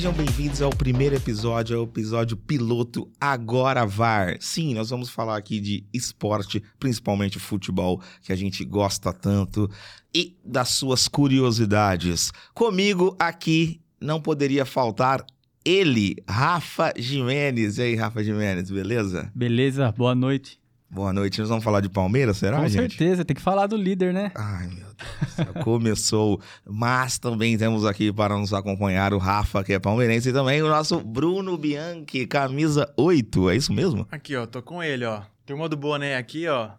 Sejam bem-vindos ao primeiro episódio, ao episódio piloto Agora VAR. Sim, nós vamos falar aqui de esporte, principalmente futebol, que a gente gosta tanto, e das suas curiosidades. Comigo aqui não poderia faltar ele, Rafa Jimenez. E aí, Rafa Jimenez, beleza? Beleza, boa noite. Boa noite. Nós vamos falar de Palmeiras, será, Com gente? certeza, tem que falar do líder, né? Ai, meu Deus. do céu, Começou. Mas também temos aqui para nos acompanhar o Rafa, que é palmeirense, e também o nosso Bruno Bianchi, camisa 8. É isso mesmo? Aqui, ó, tô com ele, ó. Turma do boné aqui, ó.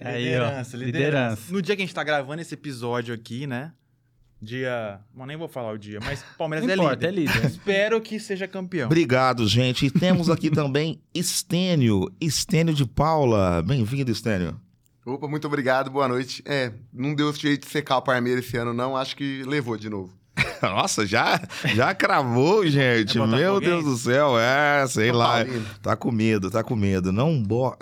Aí, ó, liderança. No dia que a gente tá gravando esse episódio aqui, né? Dia. Bom, nem vou falar o dia, mas Palmeiras é importa, líder. é líder. Espero que seja campeão. Obrigado, gente. E temos aqui também Estênio, Estênio de Paula. Bem-vindo, Estênio. Opa, muito obrigado, boa noite. É, não deu jeito de secar o Parmeira esse ano, não. Acho que levou de novo. Nossa, já, já cravou, gente. É Meu? Deus do céu. É, sei São lá. Paulino. Tá com medo, tá com medo. Não bo...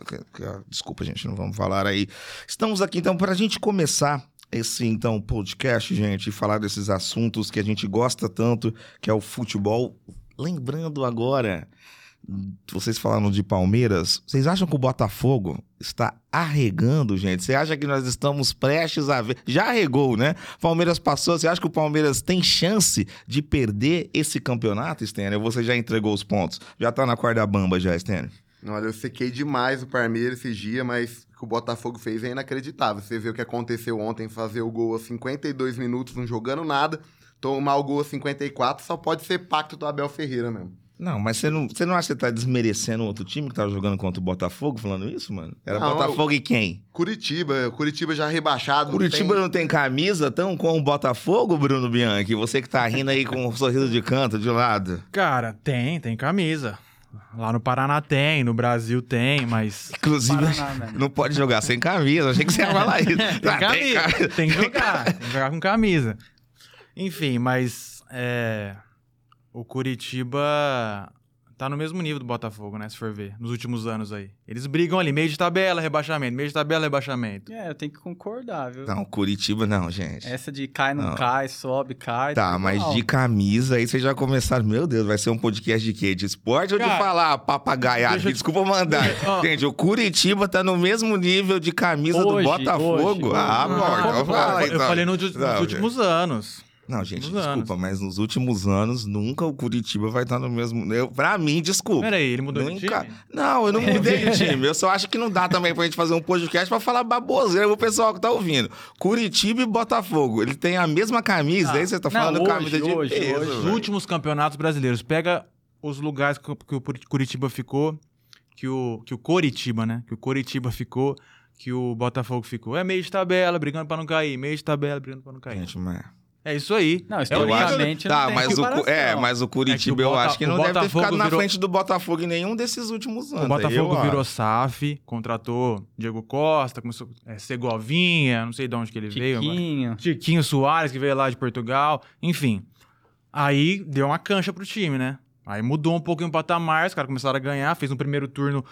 Desculpa, gente, não vamos falar aí. Estamos aqui, então, para a gente começar esse, então, podcast, gente, e falar desses assuntos que a gente gosta tanto, que é o futebol. Lembrando agora, vocês falaram de Palmeiras, vocês acham que o Botafogo está arregando, gente? Você acha que nós estamos prestes a ver? Já arregou, né? Palmeiras passou, você acha que o Palmeiras tem chance de perder esse campeonato, Stênio? Ou você já entregou os pontos? Já tá na corda bamba já, Stênio? Olha, eu sequei demais o Parmeira esse dia, mas que o Botafogo fez é inacreditável. Você vê o que aconteceu ontem, fazer o gol aos 52 minutos, não jogando nada, tomar o gol aos 54, só pode ser pacto do Abel Ferreira mesmo. Não, mas você não, você não acha que você tá desmerecendo outro time que tava jogando contra o Botafogo falando isso, mano? Era Não, Botafogo e quem? Curitiba, Curitiba já rebaixado. não Curitiba tem- não tem camisa tão com o Botafogo, Bruno Bianchi? Você que tá rindo aí com um sorriso de canto de lado. Cara, tem, tem camisa. Lá no Paraná tem, no Brasil tem, mas. Inclusive, Paraná, né? não pode jogar sem camisa. Achei que você ia falar isso. Tem Ah, camisa. ca- Tem, que jogar. Tem que jogar com camisa. Enfim, mas. É, o Curitiba tá no mesmo nível do Botafogo, né? Se for ver, nos últimos anos aí. Eles brigam ali, meio de tabela, rebaixamento, meio de tabela, rebaixamento. É, eu tenho que concordar, viu? Não, Curitiba não, gente. Essa de cai, não, Não. cai, sobe, cai. Tá, tudo mas de camisa aí vocês já começaram. Meu Deus, vai ser um podcast de quê? De esporte ou de Cara, falar papagaiado? te- Desculpa mandar. Gente, o Curitiba tá no mesmo nível de camisa do Hoje, Botafogo. hoje, ah, hoje. bom, Ah, então eu, fala aí, eu então. falei no- nos últimos anos. Não, gente, Nos desculpa, anos. mas nos últimos anos, nunca o Curitiba vai estar no mesmo. Eu, pra mim, desculpa. Peraí, ele mudou de Nunca... time? Não, eu não mudei de time. Eu só acho que não dá também pra gente fazer um podcast pra falar baboseira pro pessoal que tá ouvindo. Curitiba e Botafogo, ele tem a mesma camisa, Ah, aí você tá não, falando hoje, camisa de hoje, peso, hoje. Os últimos campeonatos brasileiros. Pega os lugares que, o- que o Curitiba ficou, que o, que o Coritiba, né? Que o Coritiba ficou, que o Botafogo ficou. É meio de tabela, brigando pra não cair. Meio de tabela, brigando pra não cair. Gente, mas... É isso aí. Não, é o historicamente Tá, não tem mas o, é, mas o Curitiba É o eu Bota- acho que não deve ter ficado na virou- frente do Botafogo em nenhum desses últimos anos. O Botafogo aí, eu virou acho. SAF, contratou Diego Costa, começou é, Segovinha, não sei de onde que ele veio. agora. Tiquinho. Tiquinho Soares, que veio lá de Portugal, enfim. Aí deu uma cancha pro time, né? Aí mudou um pouquinho o patamar, os caras começaram a ganhar, fez um primeiro turno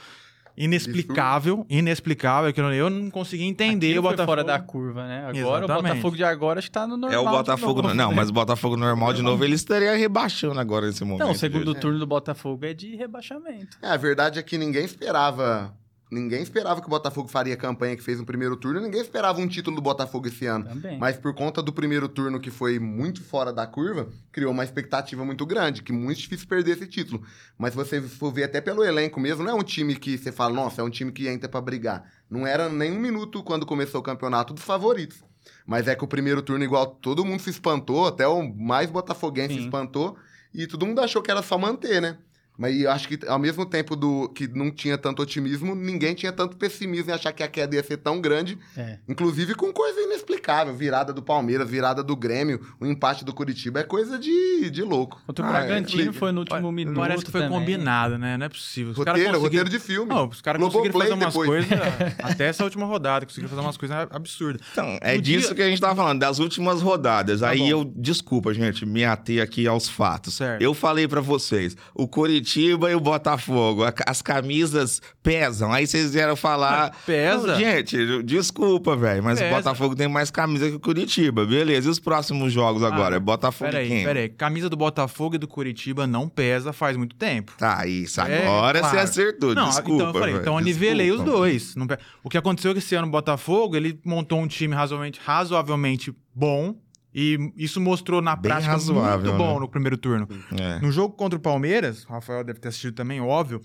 inexplicável, inexplicável, que eu não- eu não consegui entender Aquilo o Botafogo. fora da curva, né? Agora Exatamente. o Botafogo de agora acho que tá no normal. É o de Botafogo. novo, Não, né? mas o Botafogo normal de novo, ele estaria rebaixando agora nesse momento. Não, o segundo gente. turno do Botafogo é de rebaixamento. É, a verdade é que ninguém esperava. Ninguém esperava que o Botafogo faria a campanha que fez no primeiro turno, ninguém esperava um título do Botafogo esse ano. Também. Mas por conta do primeiro turno que foi muito fora da curva, criou uma expectativa muito grande, que muito difícil perder esse título. Mas se você for ver até pelo elenco mesmo, não é um time que você fala, nossa, é um time que entra pra brigar. Não era nem um minuto quando começou o campeonato dos favoritos. Mas é que o primeiro turno, igual todo mundo se espantou, até o mais botafoguense se Sim. espantou, e todo mundo achou que era só manter, né? Mas eu acho que ao mesmo tempo do que não tinha tanto otimismo, ninguém tinha tanto pessimismo em achar que a queda ia ser tão grande É. Inclusive com coisa inexplicável. Virada do Palmeiras, virada do Grêmio, o empate do Curitiba é coisa de, de louco. Contra o Ah, Bragantino é, foi no último minuto. Parece que foi também. combinado, né? Não é possível. Os Roteiro, conseguiram- roteiro de filme. Não, os caras conseguiram fazer umas coisas. até essa última rodada, conseguiram fazer umas coisas absurdas. Então, é No disso dia- que a gente tava falando, das últimas rodadas. Tá Aí bom. eu, desculpa, gente, me atei aqui aos fatos. Certo. Eu falei pra vocês, o Curitiba e o Botafogo. As camisas pesam. Aí vocês vieram falar. Pesa. Não, gente, desculpa, velho, mas Pesa. o Botafogo tem mais camisa que o Curitiba. Beleza. E os próximos jogos agora? Ah, é Botafogo e Peraí, quem? peraí. Camisa do Botafogo e do Curitiba não pesa faz muito tempo. Tá, isso. É, Agora você claro. acertou. Não, desculpa. então eu falei, velho, então eu nivelei os dois. O que aconteceu é que esse ano o Botafogo, ele montou um time razoavelmente, razoavelmente bom. E isso mostrou na Bem prática razoável, muito bom né? no primeiro turno. É. No jogo contra o Palmeiras, o Rafael deve ter assistido também, óbvio.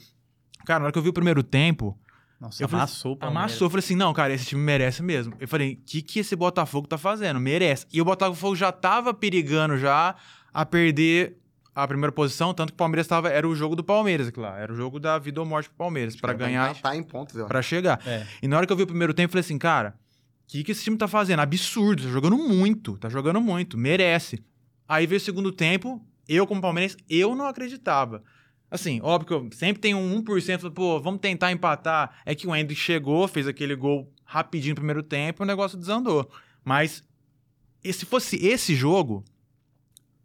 Cara, na hora que eu vi o primeiro tempo, Nossa, Eu falei- amassou o Palmeiras. Amassou, eu falei assim, não, cara, esse time merece mesmo. Eu falei, o que, que esse Botafogo tá fazendo? Merece. E o Botafogo já tava perigando já a perder a primeira posição, tanto que o Palmeiras tava, era o jogo do Palmeiras, aquilo lá. Era o jogo da vida ou morte pro Palmeiras, pra ganhar, Tá em pontos, eu acho. pra chegar. É. E na hora que eu vi o primeiro tempo, eu falei assim, cara, que, que esse time tá fazendo? Absurdo, tá jogando muito, tá jogando muito, merece. Aí veio o segundo tempo, eu como palmeirense, eu não acreditava. Assim, óbvio que eu sempre tenho um 1%, falei, pô, vamos tentar empatar. É que o Andy chegou, fez aquele gol rapidinho no primeiro tempo, o negócio desandou. Mas se fosse esse jogo,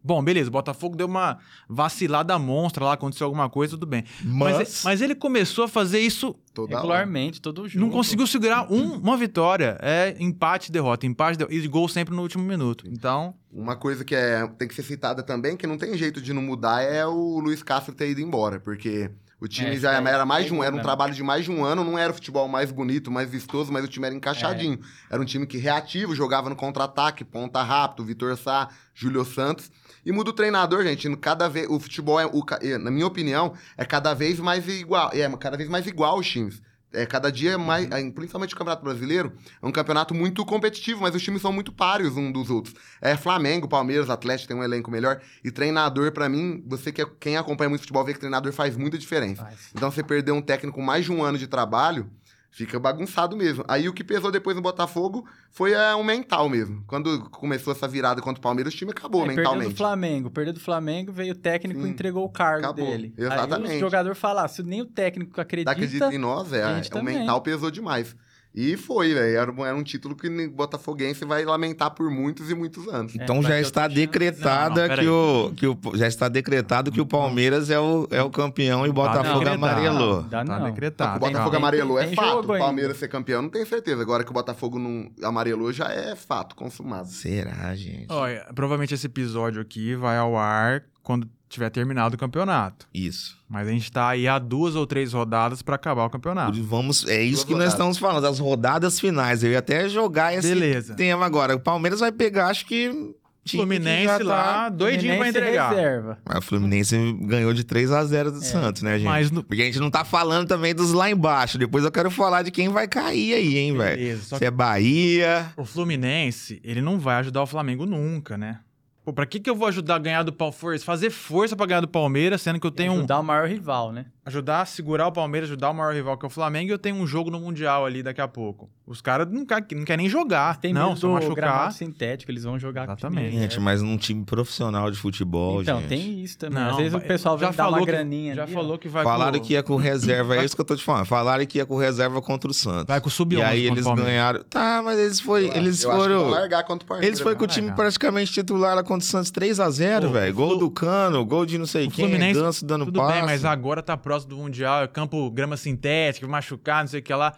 bom, beleza, o Botafogo deu uma vacilada monstra lá, aconteceu alguma coisa, tudo bem. Mas, Mas, mas ele começou a fazer isso Toda hora. Regularmente, todo jogo. não conseguiu segurar um- uma vitória. É empate, derrota, empate, derrota, e gol sempre no último minuto. Então, Uma coisa que é, tem que ser citada também, que não tem jeito de não mudar, é o Luiz Castro ter ido embora, porque o time É, já aí era mais de um, tem era um problema. trabalho de mais de um ano, não era o futebol mais bonito, mais vistoso, mas o time era encaixadinho. É. Era um time que reativo, jogava no contra-ataque, ponta rápido, Vitor Sá, Júlio Santos. E muda o treinador, gente. Cada vez o futebol é, o é, na minha opinião, é cada vez mais igual, é cada vez mais igual os times. É, cada dia é mais, Uhum. é, principalmente o Campeonato Brasileiro, é um campeonato muito competitivo, mas os times são muito páreos um dos outros. É Flamengo, Palmeiras, Atlético tem um elenco melhor. E treinador, pra mim, você que é, quem acompanha muito futebol vê que treinador faz muita diferença. Faz. Então você perder um técnico com mais de um ano de trabalho, fica bagunçado mesmo. Aí o que pesou depois no Botafogo foi é, o mental mesmo. Quando começou essa virada contra o Palmeiras, o time acabou É, perdeu do mentalmente. Flamengo. Perdeu do Flamengo, veio o técnico e Sim. entregou o cargo Acabou. dele. Aí Exatamente. o jogador fala, ah, se nem o técnico acredita... acredita em nós, é, gente o também. mental pesou demais. E foi, velho. Era, um- era um título que o Botafoguense vai lamentar por muitos e muitos anos. então É, já está decretada Não, não, que, o, que o já está decretado que o Palmeiras é o, é o campeão e o Botafogo decretado. amarelou. Dá tá não. decretado. o Botafogo tem- amarelou tem é fato. jogo O. Palmeiras ser campeão, não tenho certeza. Agora que o Botafogo não amarelou já é fato, consumado. Será, gente? Olha, provavelmente esse episódio aqui vai ao ar quando tiver terminado o campeonato. Isso. Mas a gente tá aí a duas ou três rodadas pra acabar o campeonato. Vamos, é isso Duas que nós rodadas. estamos falando, as rodadas finais. Eu ia até jogar esse Beleza. tema agora. O Palmeiras vai pegar, acho que. Fluminense tá- lá, doidinho pra Fluminense entregar. reserva. Mas o Fluminense ganhou de 3 a 0 do Santos, né, gente? Mas no... Porque a gente não tá falando também dos lá embaixo. Depois eu quero falar de quem vai cair aí, hein, velho. Se que é Bahia. o Fluminense, ele não vai ajudar o Flamengo nunca, né? Pô, pra que que eu vou ajudar a ganhar do Palmeiras? Fazer força pra ganhar do Palmeiras, sendo que eu tenho um... Ajudar o maior rival, né? Ajudar a segurar o Palmeiras, ajudar o maior rival que é o Flamengo, e eu tenho um jogo no Mundial ali daqui a pouco. Os caras não, não querem nem jogar. Tem não, medo se machucar. sintético, eles vão jogar Exatamente. com o time Gente, mas num time profissional de futebol, Então, gente. tem isso também. Não, Às vezes o pessoal já vai dar uma falou que- graninha Já ali, falou que vai Falaram com, que ia com reserva, é isso que eu tô te falando. Falaram que ia com reserva contra o Santos. vai com o sub-11 E aí eles ganharam. Tá, mas eles foi, Eu eles foram. largar contra o Palmeiras. Eles foi com o time largar. praticamente titular lá contra o Santos 3 a 0 Pô, velho. o Gol do Cano, gol de não sei O quem, Fluminense, Ganso dando Tudo passe. bem, mas agora tá próximo do Mundial, é campo, grama sintética, machucar, não sei o que lá.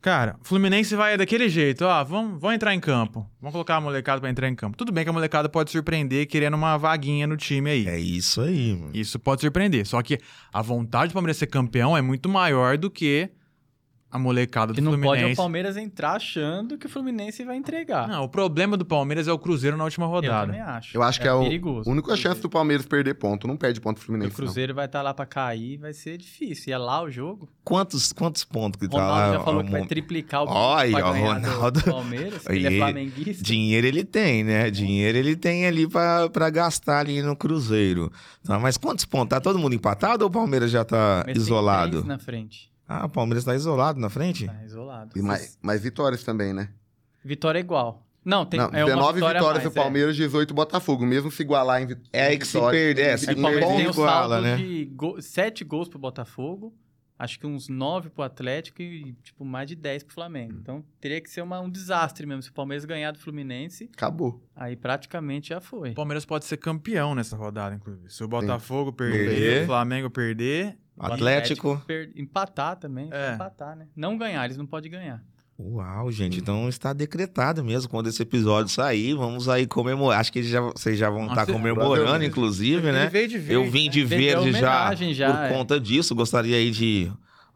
Cara, Fluminense vai daquele jeito, ó, vamos, vamos entrar em campo. Vamos colocar a molecada pra entrar em campo. Tudo bem que a molecada pode surpreender querendo uma vaguinha no time aí. É isso aí, mano. Isso pode surpreender. Só que a vontade do Palmeiras ser campeão é muito maior do que a molecada do Que não pode é o Fluminense. Palmeiras entrar achando que o Fluminense vai entregar. Não, o problema do Palmeiras é o Cruzeiro na última eu rodada. também acho. Eu acho que é, o perigoso. a única chance do Palmeiras perder ponto. Não perde ponto pro O Fluminense. não. Cruzeiro vai estar lá pra cair, vai ser difícil. E é lá o jogo. Quantos, quantos pontos que O tá lá? Ronaldo já falou que vai triplicar o aí, pra do Ronaldo. Palmeiras. Ele é flamenguista. Dinheiro ele tem, né? Dinheiro ele tem ali pra, pra gastar ali no Cruzeiro. Tá, mas quantos pontos? Tá todo mundo empatado ou o Palmeiras já tá Mas tem isolado? três na frente. Ah, o Palmeiras tá isolado na frente? Tá isolado. E mais, mais vitórias também, né? Vitória é igual. Não, tem Não, é uma 19 vitória a vitórias mais, do Palmeiras, 18 Botafogo. Mesmo se igualar em É aí que se perde, é, É. se É Palmeiras tem o iguala, saldo né? de go... sete gols pro Botafogo acho que uns 9 pro Atlético e, tipo, mais de 10 pro Flamengo. Então, teria que ser uma- um desastre mesmo. Se o Palmeiras ganhar do Fluminense, Acabou. aí praticamente já foi. O Palmeiras pode ser campeão nessa rodada, inclusive. Se o Botafogo perder, Perder. o Flamengo perder. Atlético. per- Empatar também. É. Empatar, né? Não ganhar, eles não podem ganhar. Uau, gente, então está decretado mesmo. Quando esse episódio sair, vamos aí comemorar. Acho que já, vocês já vão estar você- comemorando, provavelmente. inclusive, né? Ele veio de verde, Eu vim né? de verde já, já, por é. conta disso. Gostaria aí de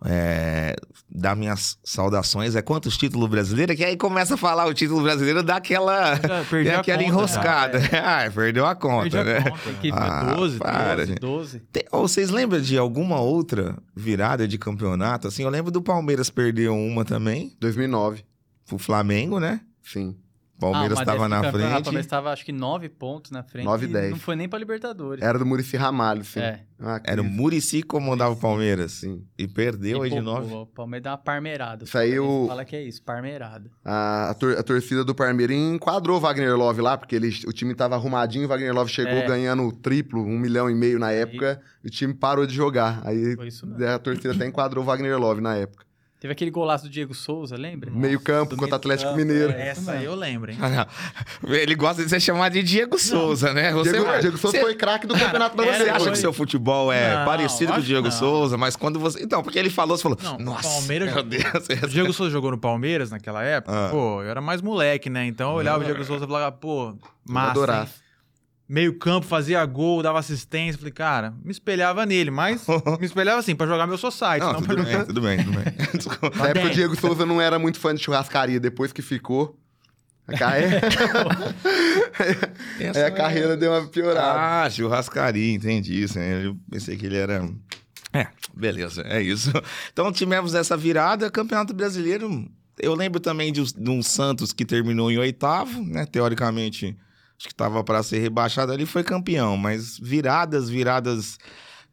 é, dar minhas saudações. É quantos títulos brasileiros? Que aí começa a falar o título brasileiro, dá aquela, dá conta, enroscada. Ah, perdeu a conta, Perdi a né? conta. que- Ah, 12, para, 13. gente. 12. Tem- ou vocês lembram de alguma outra virada de campeonato? Assim, eu lembro do Palmeiras perder uma também, 2009. pro Flamengo, né? Sim. Palmeiras Ah, estava desse na campeonato, O frente. Palmeiras estava, acho que, 9 pontos na frente. 9 e e 10. Não foi nem pra Libertadores. Era do Murici Ramalho, sim. É. Ah, Era o. Murici que comandava o Palmeiras. Sim. E perdeu E, aí de pô, novo. O Palmeiras dá uma parmeirada. Isso aí o- Fala que é isso, parmeirada. A, a, tor- a torcida do Palmeiras enquadrou o Wagner Love lá, porque ele, o time tava arrumadinho, o Wagner Love chegou É. ganhando o triplo, um milhão e meio na época, e o time parou de jogar. Aí Foi isso mesmo. a torcida até enquadrou o Wagner Love na época. Teve aquele golaço do Diego Souza, lembra? Meio campo contra o meio Atlético campo, Mineiro. é. Essa aí eu lembro, hein? Ah. Ele gosta de ser chamado de Diego Souza, né? Você, Diego, vai- Diego Souza você- foi craque do Campeonato era- você Brasileiro. acha foi- que seu futebol é Não, parecido com o Diego. Souza, mas quando você. Então, porque ele falou, você falou. Não, o Nossa, Palmeiras- meu Deus. O Diego Souza jogou no Palmeiras naquela época. Ah. Pô, eu era mais moleque, né? Então eu olhava o Diego Souza e falava, pô, massa. Meio campo, fazia gol, dava assistência. Falei, cara, me espelhava nele, mas me espelhava assim, pra jogar meu society. Não, não pra tudo jogar- bem, tudo bem, tudo bem. Desculpa. Na época o. Diego Souza não era muito fã de churrascaria, depois que ficou. A carreira, aí a é- carreira deu uma piorada. Ah, churrascaria, entendi isso. né? Eu pensei que ele era. É, beleza, é isso. Então tivemos essa virada, Campeonato Brasileiro. Eu lembro também de, de um Santos que terminou em oitavo, né? Teoricamente, acho que estava para ser rebaixado ali, foi campeão, mas viradas, viradas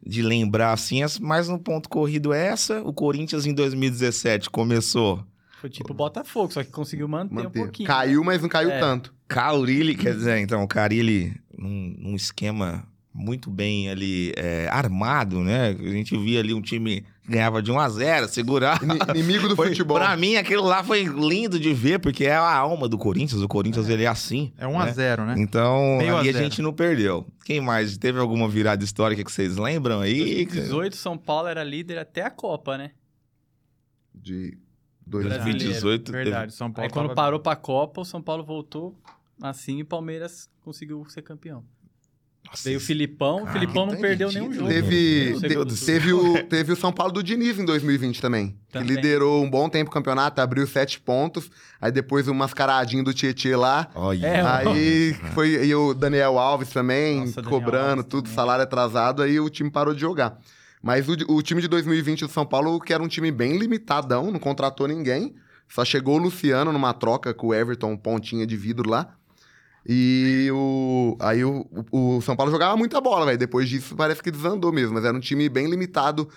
de lembrar assim, as- mais no ponto corrido é essa. O Corinthians em 2017 começou. Foi tipo o Botafogo, só que conseguiu manter, um Manter. pouquinho. Caiu, mas não caiu É. tanto. Carilli, quer dizer, então, o Carilli num, num esquema muito bem ali é, armado, né? A gente via ali um time ganhava de 1 a 0 segurar. Ini- Inimigo do Foi- futebol. Pra mim, aquilo lá foi lindo de ver, porque é a alma do Corinthians. O Corinthians, ele é assim. É 1x0, né? Então, Meio a ali a zero. gente não perdeu. Quem mais? Teve alguma virada histórica que vocês lembram aí? 2018, São Paulo era líder até a Copa, né? De dois Brasileiro. 2018. teve- Verdade, São Paulo. Aí quando tava- parou pra Copa, o São Paulo voltou assim e o Palmeiras conseguiu ser campeão. Nossa, Veio o Filipão, o Cara, Filipão não perdeu nenhum jogo. Teve, No te- segundo teve, o, teve o São Paulo do Diniz em 2020 também. Que Também. liderou um bom tempo o campeonato, abriu sete pontos. Aí depois o mascaradinho do Tietê lá. Olha. É, Aí foi e o Daniel Alves também, Nossa, cobrando Alves tudo, também. salário atrasado, aí o time parou de jogar. Mas o, o time de 2020 do São Paulo, que era um time bem limitadão, não contratou ninguém. Só chegou o Luciano numa troca com o Everton, pontinha de vidro lá. E o, aí o, o, São Paulo jogava muita bola, velho. Depois disso parece que desandou mesmo. Mas era um time bem limitado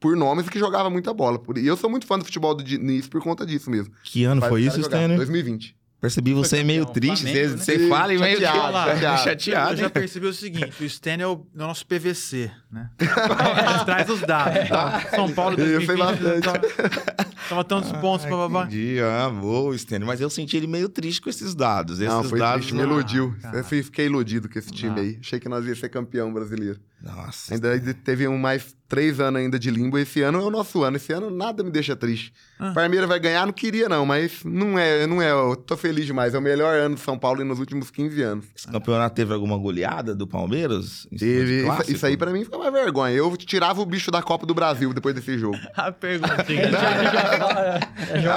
por nomes que jogava muita bola. E eu sou muito fã do futebol do Diniz por conta disso mesmo. Que ano Faz foi isso. Stanley? 2020. Percebi você Foi meio campeão, triste. Flamengo, Você né? você fala e meio Chateado, chateado. chateado. Eu já percebi o seguinte: o Stan é o, é o nosso PVC, né? Traz os dados. Tá? São Paulo Eu sei 2020 bastante. tava, tava tantos pontos, bababá. Entendi, ah, boa, Stênio. Mas eu senti ele meio triste com esses dados. Esses Não, foi dados triste, me iludiu. cara. Eu fiquei iludido com esse time Não. aí. Achei que nós ia ser campeão brasileiro. Nossa. Ainda teve um mais três anos ainda de limbo. Esse ano é o nosso ano. Esse ano nada me deixa triste. Ah. Palmeiras vai ganhar, não queria não, mas não é, não é. Eu tô feliz demais. É o melhor ano de São Paulo nos últimos 15 anos. Esse campeonato teve alguma goleada do Palmeiras? Teve, isso, isso aí pra mim foi uma vergonha. Eu tirava o bicho da Copa do Brasil depois desse jogo. A perguntinha. já, já, fala-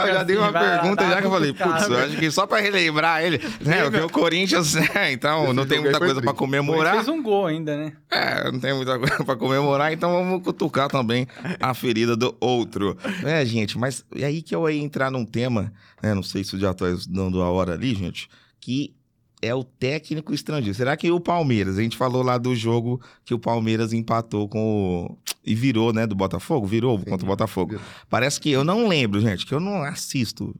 Eu já dei uma pergunta dar já que eu falei, putz, eu acho que só pra relembrar ele, né? Porque o Corinthians, né, então Esse não tem muita coisa pra triste. Ele comemorar. fez um gol ainda, né? É, não tem muita coisa pra comemorar, então vamos cutucar também a ferida do outro. É, gente, mas e aí que eu ia entrar num tema, né? Não sei se eu já tô dando a hora ali, gente, que é o técnico estrangeiro. Será que o Palmeiras, a gente falou lá do jogo que o Palmeiras empatou com o... e virou, né, do Botafogo? Virou Sim, contra o Botafogo. virou. Parece que eu não lembro, gente, que eu não assisto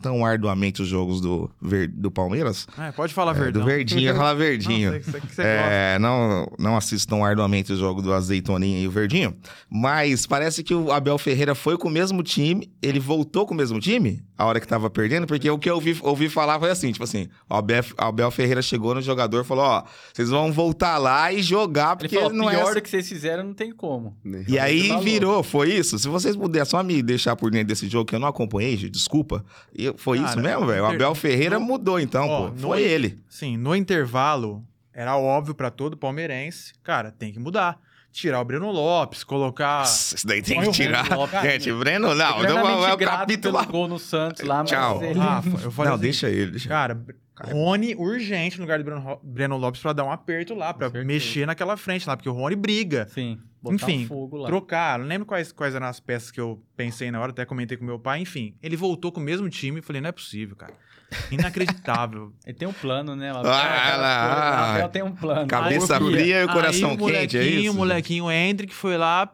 tão arduamente os jogos do, Ver- do Palmeiras. É, pode falar É, verdão. do Verdinho, fala Verdinho. Não, sei gosta. É, não, não assistam arduamente o jogo do Azeitoninha e o Verdinho. Mas parece que o Abel Ferreira foi com o mesmo time. Ele voltou com o mesmo time a hora que tava perdendo, porque o que eu ouvi, ouvi falar foi assim: tipo assim, o Abel, o Abel Ferreira chegou no jogador e falou: Ó, vocês vão voltar lá e jogar, Ele porque falou, não é. pior essa- do que vocês fizeram, não tem como. E aí virou, foi isso. Se vocês puderem só me deixar por dentro desse jogo que eu não acompanhei, gente, desculpa. E foi Cara, isso mesmo, velho. O Abel Ferreira no- mudou então, Ó, pô. no- Foi ele. Sim, no intervalo, era óbvio pra todo palmeirense, cara, tem que mudar. Tirar o Breno Lopes, colocar. Isso daí tem Põe que o tirar. Breno Lopes. Gente, Breno, não. Eternamente é o capítulo. pelo gol no Santos lá, mas Tchau. ele... Rafa, eu falei Não, assim, deixa ele. Deixa. Cara, Rony urgente no lugar do Breno, Breno Lopes pra dar um aperto lá, pra certeza. mexer naquela frente lá, porque o Rony briga. Sim, botar Enfim, um fogo lá. Trocar, não lembro quais, quais eram as peças que eu pensei na hora, até comentei com meu pai. Enfim, ele voltou com o mesmo time. Falei, não é possível, cara. Inacreditável. Ele tem um plano, né? O Ah, lá. coisas, o Abel tem um plano. Cabeça fria. e o coração Aí, o quente, é molequinho, isso? O molequinho Hendrick foi lá,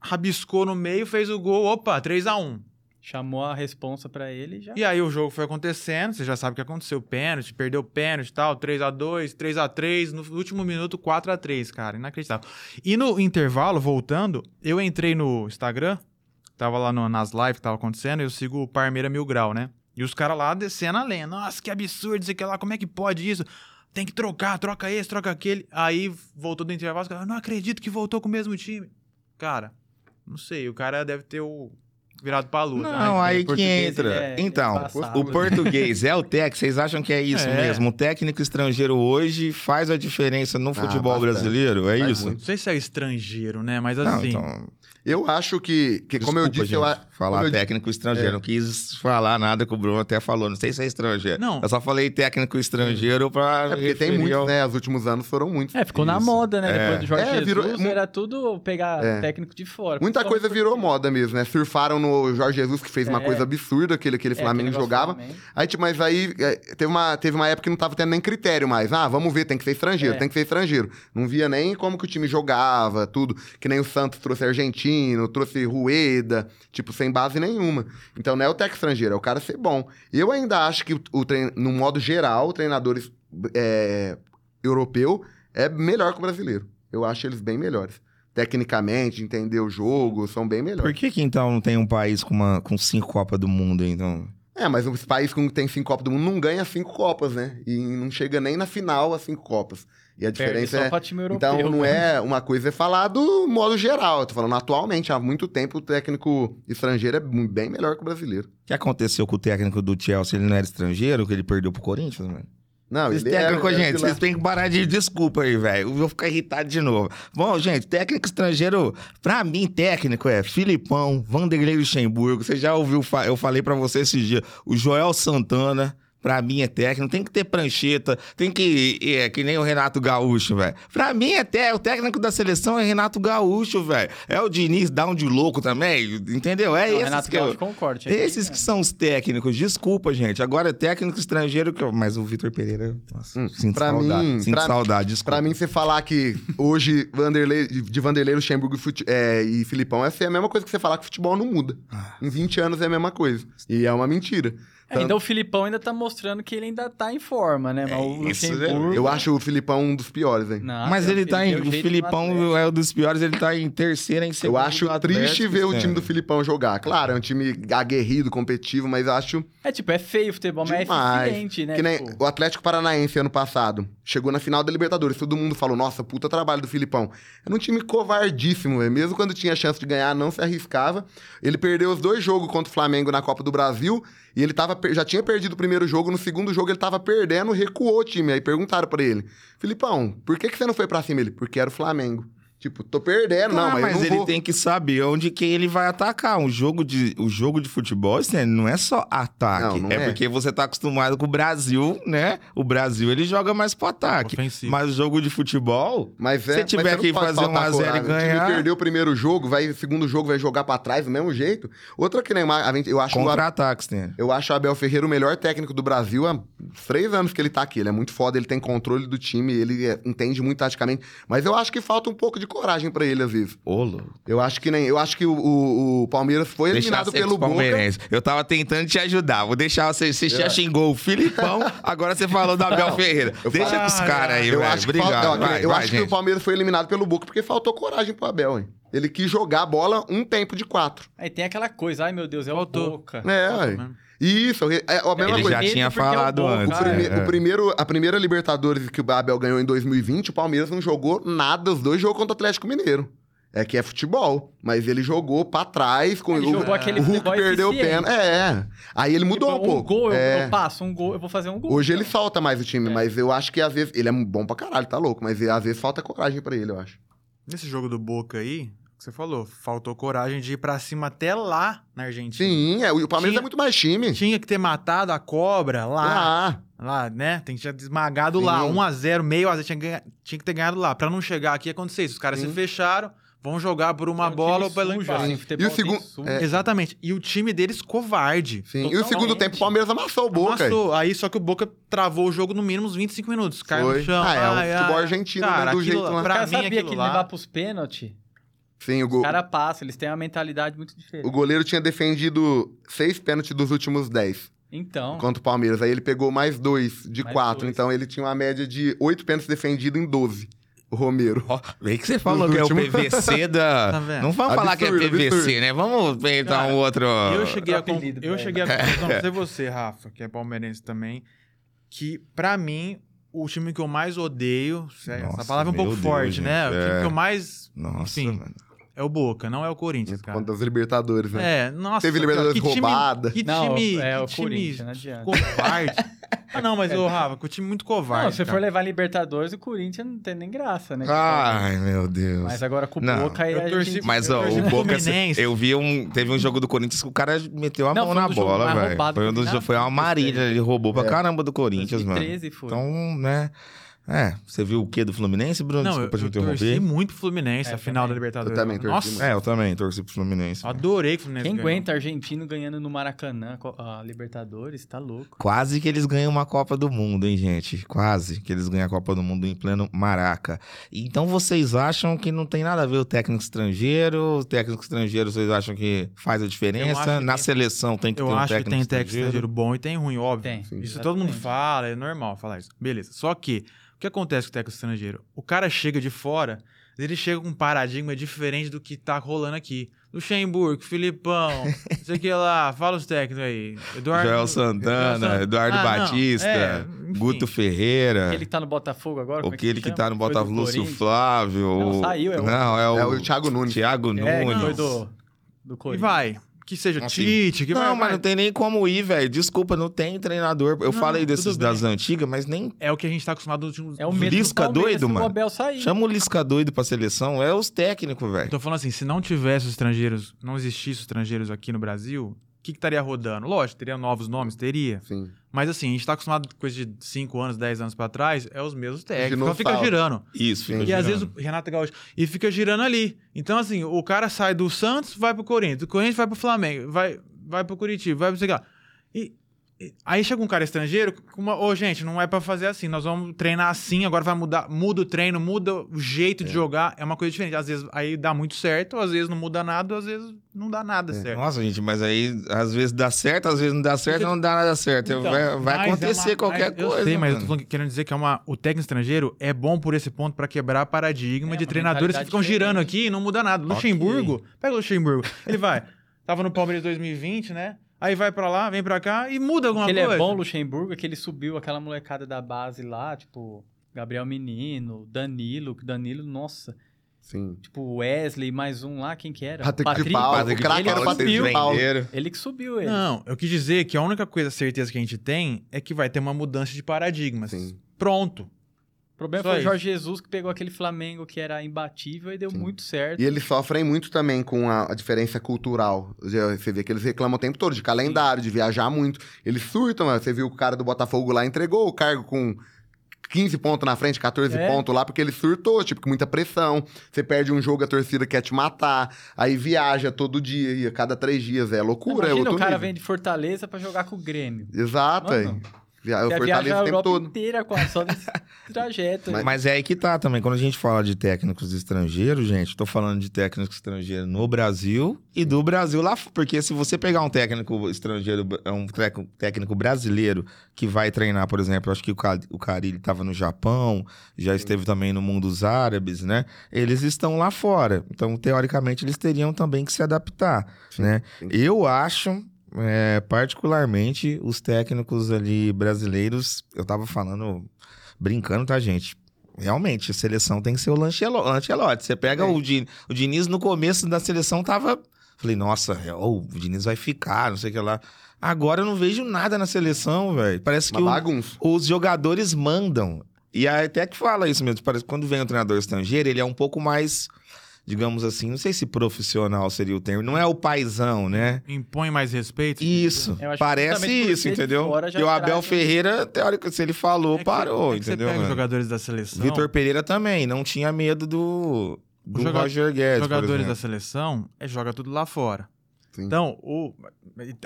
rabiscou no meio, fez o gol. Opa, 3x1. Chamou a responsa pra ele e já... E aí o jogo foi acontecendo, você já sabe o que aconteceu. Pênalti, perdeu pênalti e tal, 3x2, 3x3, no último minuto 4x3, cara, inacreditável. E no intervalo, voltando, eu entrei no Instagram, tava lá no- nas lives que tava acontecendo, eu sigo o Parmeira Mil Grau, né? E os caras lá descendo a lenha. Nossa, que absurdo, isso aqui lá, como é que pode isso? Tem que trocar, troca esse, troca aquele. Aí voltou do intervalo, os caras, não acredito que voltou com o mesmo time. Cara, não sei, o cara deve ter o virado pra lua. tá? Não, aí que entra. é- então, é o português é o técnico. Vocês acham que é isso É. mesmo? O técnico estrangeiro hoje faz a diferença no futebol bastante. brasileiro? É Faz isso? muito. Não sei se é estrangeiro, né? Mas Não, assim. então, Eu acho que, que como eu desculpa, disse, eu, gente, a- falar eu disse- técnico estrangeiro. É. Não quis falar nada que o Bruno até falou. Não sei se é estrangeiro. Não. Eu só falei técnico estrangeiro pra. é porque tem muitos, ao- né? Os últimos anos foram muitos. É, ficou na Isso. moda, né? É. Depois do Jorge É, Jesus, virou- mu- era tudo pegar É. técnico de fora. Muita coisa virou moda mesmo, né? Surfaram no Jorge Jesus, que fez uma É. coisa absurda, aquele, aquele É, Flamengo jogava. Aí, tipo, mas aí é, teve, uma, teve uma época que não tava tendo nem critério mais. Ah, vamos ver, tem que ser estrangeiro, É. tem que ser estrangeiro. Não via nem como que o time jogava, tudo. Que nem o Santos trouxe argentino, trouxe Rueda, tipo, sem base nenhuma. Então não é o técnico estrangeiro, é o cara ser bom. Eu ainda acho que, o, trein- no modo geral, o treinador é, europeu é melhor que o brasileiro. Eu acho eles bem melhores. Tecnicamente, entender o jogo, são bem melhores. Por que, que então não tem um país com, uma, com cinco Copas do Mundo, então? É, mas os países que tem cinco Copas do Mundo não ganham cinco Copas, né? E não chega nem na final as cinco Copas. E a diferença é. time europeu. Então não né? é uma coisa é falar do modo geral. Eu tô falando atualmente, há muito tempo o técnico estrangeiro é bem melhor que o brasileiro. O que aconteceu com o técnico do Chelsea? Ele não era estrangeiro, que ele perdeu pro Corinthians, mano? Não, Esse ele era- técnico, era gente, de lá. vocês têm que parar de desculpa aí, velho. Eu vou ficar irritado de novo. Bom, gente, técnico estrangeiro, pra mim, técnico é Filipão, Vanderlei Luxemburgo. Você já ouviu, eu falei pra você esses dias, o Joel Santana. Pra mim é técnico, tem que ter prancheta, tem que. É, que nem o Renato Gaúcho, velho. Pra mim é té- o técnico da seleção é Renato Gaúcho, velho. É o Diniz down de louco também, entendeu? É Não, esses Renato que eu, Gaúcho concorda. tinha esses que- que são os técnicos, desculpa, gente. Agora é técnico estrangeiro que eu... Mas o Vitor Pereira, nossa, Hum, sinto pra saudade. mim- sinto pra- saudade, desculpa. Pra mim, você falar que hoje Vanderlei, de Vanderlei, Luxemburgo e, fute- é, e Filipão é a mesma coisa que você falar que futebol não muda. Ah. Em 20 anos é a mesma coisa. E é uma mentira. É, então o Filipão ainda tá mostrando que ele ainda tá em forma, né? Mas o É isso? Luxemburgo... Eu acho o Filipão um dos piores, hein? Não, Mas ele tá em. O Filipão é um dos piores, ele tá em terceira, em Eu segundo. acho do triste ver o time do Filipão jogar. Claro, é um time aguerrido, competitivo, mas eu acho É tipo, é feio o futebol, mas é eficiente, né? que nem Tipo, o Atlético Paranaense ano passado. Chegou na final da Libertadores. Todo mundo falou, nossa, puta trabalho do Filipão. Era um time covardíssimo, velho. Mesmo quando tinha chance de ganhar, não se arriscava. Ele perdeu os dois jogos contra o Flamengo na Copa do Brasil. E ele tava, já tinha perdido o primeiro jogo. No segundo jogo ele tava perdendo, recuou o time. Aí perguntaram pra ele, Filipão, por que, que você não foi pra cima? Ele, porque era o Flamengo. Tipo, tô perdendo, não, Ah, mas, mas eu não ele vou. tem que saber onde que ele vai atacar. Um jogo de, o jogo de futebol, né, não é só ataque. Não, não é, é. porque você tá acostumado com o Brasil, né? O Brasil, ele joga mais pro ataque. Ofensivo. Mas o jogo de futebol, Mas é, Se tiver que fazer 1 a 0 e ganhar- time perdeu o primeiro jogo, vai, segundo jogo vai jogar pra trás do mesmo jeito. Outra que nem mais, a gente- eu acho o Ab- contra-ataques, né? eu acho o Abel Ferreira o melhor técnico do Brasil há três anos que ele tá aqui. Ele é muito foda, ele tem controle do time, ele é, entende muito taticamente. Mas eu acho que falta um pouco de coragem pra ele, às vezes. Ô, louco. Eu acho que nem. Eu acho que o, o- o Palmeiras foi eliminado pelo Boca. Eu tava tentando te ajudar. Vou deixar você. Você já xingou o Filipão, agora você falou do Abel Ferreira. Eu Deixa falo- com os caras aí, Eu velho. acho, que, Obrigado. não, vai, eu vai, acho que gente. o Palmeiras foi eliminado pelo Boca porque faltou coragem pro Abel, hein? Ele quis jogar a bola um tempo de quatro. Aí tem aquela coisa, ai meu Deus, é o Boca. É, Falta. Isso, é a mesma Ele coisa. já tinha é falado Boca. antes. O, prime- é, é. o primeiro, a primeira Libertadores que o Abel ganhou em 2020, o Palmeiras não jogou nada, os dois jogos contra o Atlético Mineiro. É que é futebol, mas ele jogou pra trás com Ele o, jogou aquele o Hulk perdeu o pênalti. É. Aí ele mudou Tipo, um pouco. gol, eu- É. eu, passo um gol, eu vou fazer um gol. Hoje ele Então, solta mais o time, É. mas eu acho que às vezes ele é bom pra caralho, tá louco, mas às vezes falta coragem pra ele, eu acho. Nesse jogo do Boca aí, que você falou, faltou coragem de ir pra cima até lá na Argentina. Sim, é, o Palmeiras Tinha- é muito mais time. Tinha que ter matado a cobra lá. Ah, Lá, né? Tem que ter esmagado Sim. lá. 1x0, meio a 0, tinha, que tinha que ter ganhado lá. Pra não chegar aqui e acontecer isso. Os caras Sim. se fecharam, vão jogar por uma é um bola ou pelo empate. assim, Sim. futebol E o segundo- é. Exatamente. E o time deles covarde. sim. E o segundo tempo o Palmeiras amassou o Boca. Amassou. Aí só que o Boca travou o jogo no mínimo uns 25 minutos. Caiu Foi. no chão. Ah, é, o Ai, futebol ai. argentino, Cara, né, do aquilo jeito lá- lá. O Pra cara mim, sabia aquilo que lá... levar pros pênaltis, Sim, o, os go- caras passam, eles têm uma mentalidade muito diferente. o goleiro tinha defendido seis pênaltis dos últimos dez Então, contra o Palmeiras. Aí ele pegou mais dois de Mais quatro. dois. Então ele tinha uma média de oito pênaltis defendidos em 12. O Romero. Ó, vem que você falou Nos que é o últimos- PVC da. Tá vendo? não vamos falar que é Absurdo, PVC, absurdo. né? Vamos inventar um outro. Eu cheguei, a, apelido eu cheguei a conclusão, não sei você, Rafa, que é palmeirense também, que pra mim, o time que eu mais odeio, essa Nossa, palavra é um pouco Deus, forte, né? O gente, time é. que eu mais Nossa, Enfim. mano. É o Boca, não é o Corinthians, cara. Os Libertadores, né? É, nossa. Teve cara, Libertadores que time- roubada. Que Não, time, é o que time Corinthians, não adianta. covarde. ah, não, mas, ô, Rafa, que o time muito covarde. não, se cara. for levar Libertadores, o Corinthians não tem nem graça, né? Ai, meu Deus. Mas agora com o Não. Boca aí Eu a torci- gente... Mas, ó, o Boca. Eu vi um. Teve um jogo do Corinthians que o cara meteu a Não, mão um na jogos bola, velho. Foi, um dos, na foi uma marília, ele roubou pra É. caramba do Corinthians, mano. 2013 foi. Então, né? É, você viu o quê do Fluminense, Bruno? Não, eu, Desculpa te eu torci interromper. muito pro Fluminense, É, a final da. Libertadores. Eu também torci Nossa, muito. É, eu também torci pro Fluminense. adorei que o Fluminense Quem ganhou. aguenta argentino ganhando no Maracanã a Libertadores, tá louco. Quase que eles ganham uma Copa do Mundo, hein, gente? Quase que eles ganham a Copa do Mundo em pleno Maraca. Então vocês acham que não tem nada a ver o técnico estrangeiro? O técnico estrangeiro vocês acham que faz a Eu diferença? que Na tem- seleção tem que Eu ter um acho que técnico tem técnico estrangeiro? bom e tem ruim, óbvio. Tem. Sim. Isso todo mundo Exatamente. fala, é normal falar isso. Beleza. Só que, que acontece com o técnico estrangeiro? O cara chega de fora, ele chega com um paradigma diferente do que tá rolando aqui. Luxemburgo, Filipão, não sei o que lá, fala os técnicos aí. Eduardo. Joel Santana, Eduardo Ah, Batista, é. Guto Ferreira, Aquele que tá no Botafogo agora, como é aquele que chama? tá no Botafogo, Lúcio. Flávio. Não, o- saiu, é o- Não, é o, É o Thiago Nunes. Thiago Nunes. É, que Não. foi do, do E vai. Que seja Assim, Tite, que não, vai. mas vai. não tem nem como ir, velho. Desculpa, não tem treinador. Eu Não, falei desses das antigas, mas nem É o que a gente tá acostumado nos últimos. É o mesmo Lisca do doido, mano. o Abel sair. Chama o Lisca doido pra seleção, é os técnicos, velho. tô falando assim, se não tivesse os estrangeiros, não existisse os estrangeiros aqui no Brasil, o que, que estaria rodando? Lógico, teria novos nomes? Teria. Sim. Mas assim, a gente tá acostumado com coisa de 5 anos, 10 anos pra trás, é os mesmos técnicos. Então fica girando. Isso, fica. E às girando. vezes o Renato Gaúcho. E fica girando ali. Então, assim, o cara sai do Santos, vai pro Corinthians. Do Corinthians vai pro Flamengo. Vai, vai pro Curitiba, vai pro sei lá. E- aí chega um cara estrangeiro com uma. Ô, gente, não é pra fazer assim. Nós vamos treinar assim, agora vai mudar. Muda o treino, muda o jeito de jogar. É uma coisa diferente. Às vezes aí dá muito certo, às vezes não muda nada, às vezes não dá nada certo. Nossa, gente, mas aí às vezes dá certo, às vezes não dá certo, não dá nada certo. Então, vai vai é acontecer uma- qualquer mas coisa. Eu sei, mas eu tô mano. falando- querendo dizer que é uma, o técnico estrangeiro é bom por esse ponto pra quebrar paradigma É, de treinadores que ficam girando aqui e não muda nada. Luxemburgo, pega o Luxemburgo. Ele vai, tava no Palmeiras 2020, né? Aí vai pra lá, vem pra cá e muda alguma Que ele coisa. é bom, Luxemburgo, é que ele subiu aquela molecada da base lá, tipo, Gabriel Menino, Danilo, que Danilo, nossa, Sim. tipo, Wesley, mais um lá, quem que era? Patrick de Paula. Patrick O craque de era o Patrick Paula. venderam. Ele que subiu ele. Não, eu quis dizer que a única coisa certeza que a gente tem é que vai ter uma mudança de paradigmas. Sim. Pronto. O problema Só foi o. Jorge Jesus que pegou aquele Flamengo que era imbatível e deu Sim. muito certo. E eles sofrem muito também com a, a diferença cultural. Já- Você vê que eles reclamam o tempo todo de calendário, de viajar muito. Eles surtam, mas você viu que o cara do Botafogo lá entregou o cargo com 15 pontos na frente, 14 É. pontos lá, porque ele surtou, tipo, com muita pressão. Você perde um jogo, a torcida quer te matar. Aí viaja todo dia, e a cada três dias. É loucura, é Imagina outro o cara nível. vem de Fortaleza pra jogar com o Grêmio. Exato, aí. Mano, Eu Você fortaleço viaja a o tempo Europa todo. inteira com a- só nesse trajeto. Mas- Mas é aí que tá também. Quando a gente fala de técnicos estrangeiros, gente, tô falando de técnicos estrangeiros no Brasil e do Brasil lá. Porque se você pegar um técnico estrangeiro, é um técnico- brasileiro que vai treinar, por exemplo, acho que o, Ca- o Carilli estava no Japão, já esteve também no mundo dos árabes, né? Eles estão lá fora. Então, teoricamente, eles teriam também que se adaptar, né? sim. Eu acho, é, particularmente, os técnicos ali brasileiros, eu tava falando, brincando, tá, gente? Realmente, a seleção tem que ser o Lancelotti. Você pega Tem. o, o Diniz no começo da seleção, tava. Falei, nossa, é, ô, o Diniz vai ficar, não sei o que lá. Agora eu não vejo nada na seleção, velho. Parece que Uma o- bagunça. os jogadores mandam. E até que fala isso mesmo. Parece que quando vem um treinador estrangeiro, ele é um pouco mais, digamos assim, não sei se profissional seria o termo. Não é o paizão, né? Impõe mais respeito. Isso. Parece isso, entendeu? E o Abel Ferreira, teórico, se ele falou, É que- parou, é que Você entendeu? pega os mano? jogadores da seleção. Vitor Pereira também, não tinha medo do, do Os joga- Roger Guedes. por jogadores da seleção, é, joga tudo lá fora. Sim. Então, o-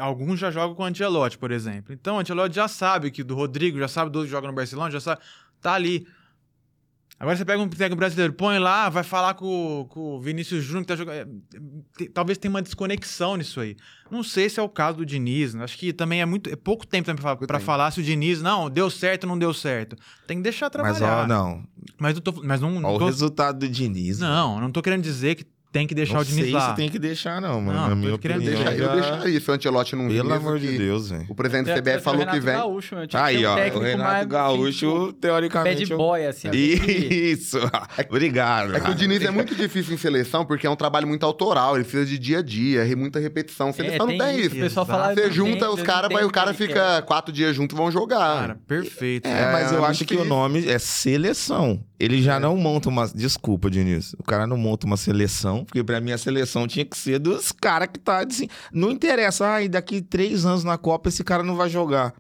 alguns já jogam com o Ancelotti, por exemplo. Então, o Ancelotti já sabe que do Rodrigo, já sabe do outro que joga no Barcelona, já sabe. Tá ali. Agora você pega um técnico brasileiro, põe lá, vai falar com, com o Vinícius Júnior que tá jogando. é, tem- talvez tenha uma desconexão nisso aí. Não sei se é o caso do Diniz. né? Acho que também é muito. É pouco tempo tempo. falar se o Diniz, não, deu certo ou não deu certo. Tem que deixar Mas, trabalhar. ó, não. Mas, eu tô, mas não, Ó, não o tô- resultado do Diniz. Não, não tô querendo dizer que tem que deixar não o Diniz sei lá. se tem que deixar, não, mano. Não, Na minha opinião. Deixa- já- eu deixaria se o Ancelotti não Pelo amor de Deus, velho. O presidente do CBF falou que Renato vem. Gaúcho, meu, Aí, um ó. O Renato Gaúcho, assim, Pé teoricamente. de boy, assim. Isso. Obrigado. É que o Diniz é muito difícil em seleção porque é um trabalho muito autoral, ele precisa de dia a dia, e muita repetição. Seleção É, não tem isso. Você junta os caras, mas o cara fica quatro dias junto e vão jogar. Cara, perfeito. É, mas É, eu acho que o nome é seleção. Ele já não monta uma. Desculpa, Diniz. O cara não monta uma seleção, porque pra mim a seleção tinha que ser dos caras que tá assim. Não interessa, ai, daqui três anos na Copa esse cara não vai jogar.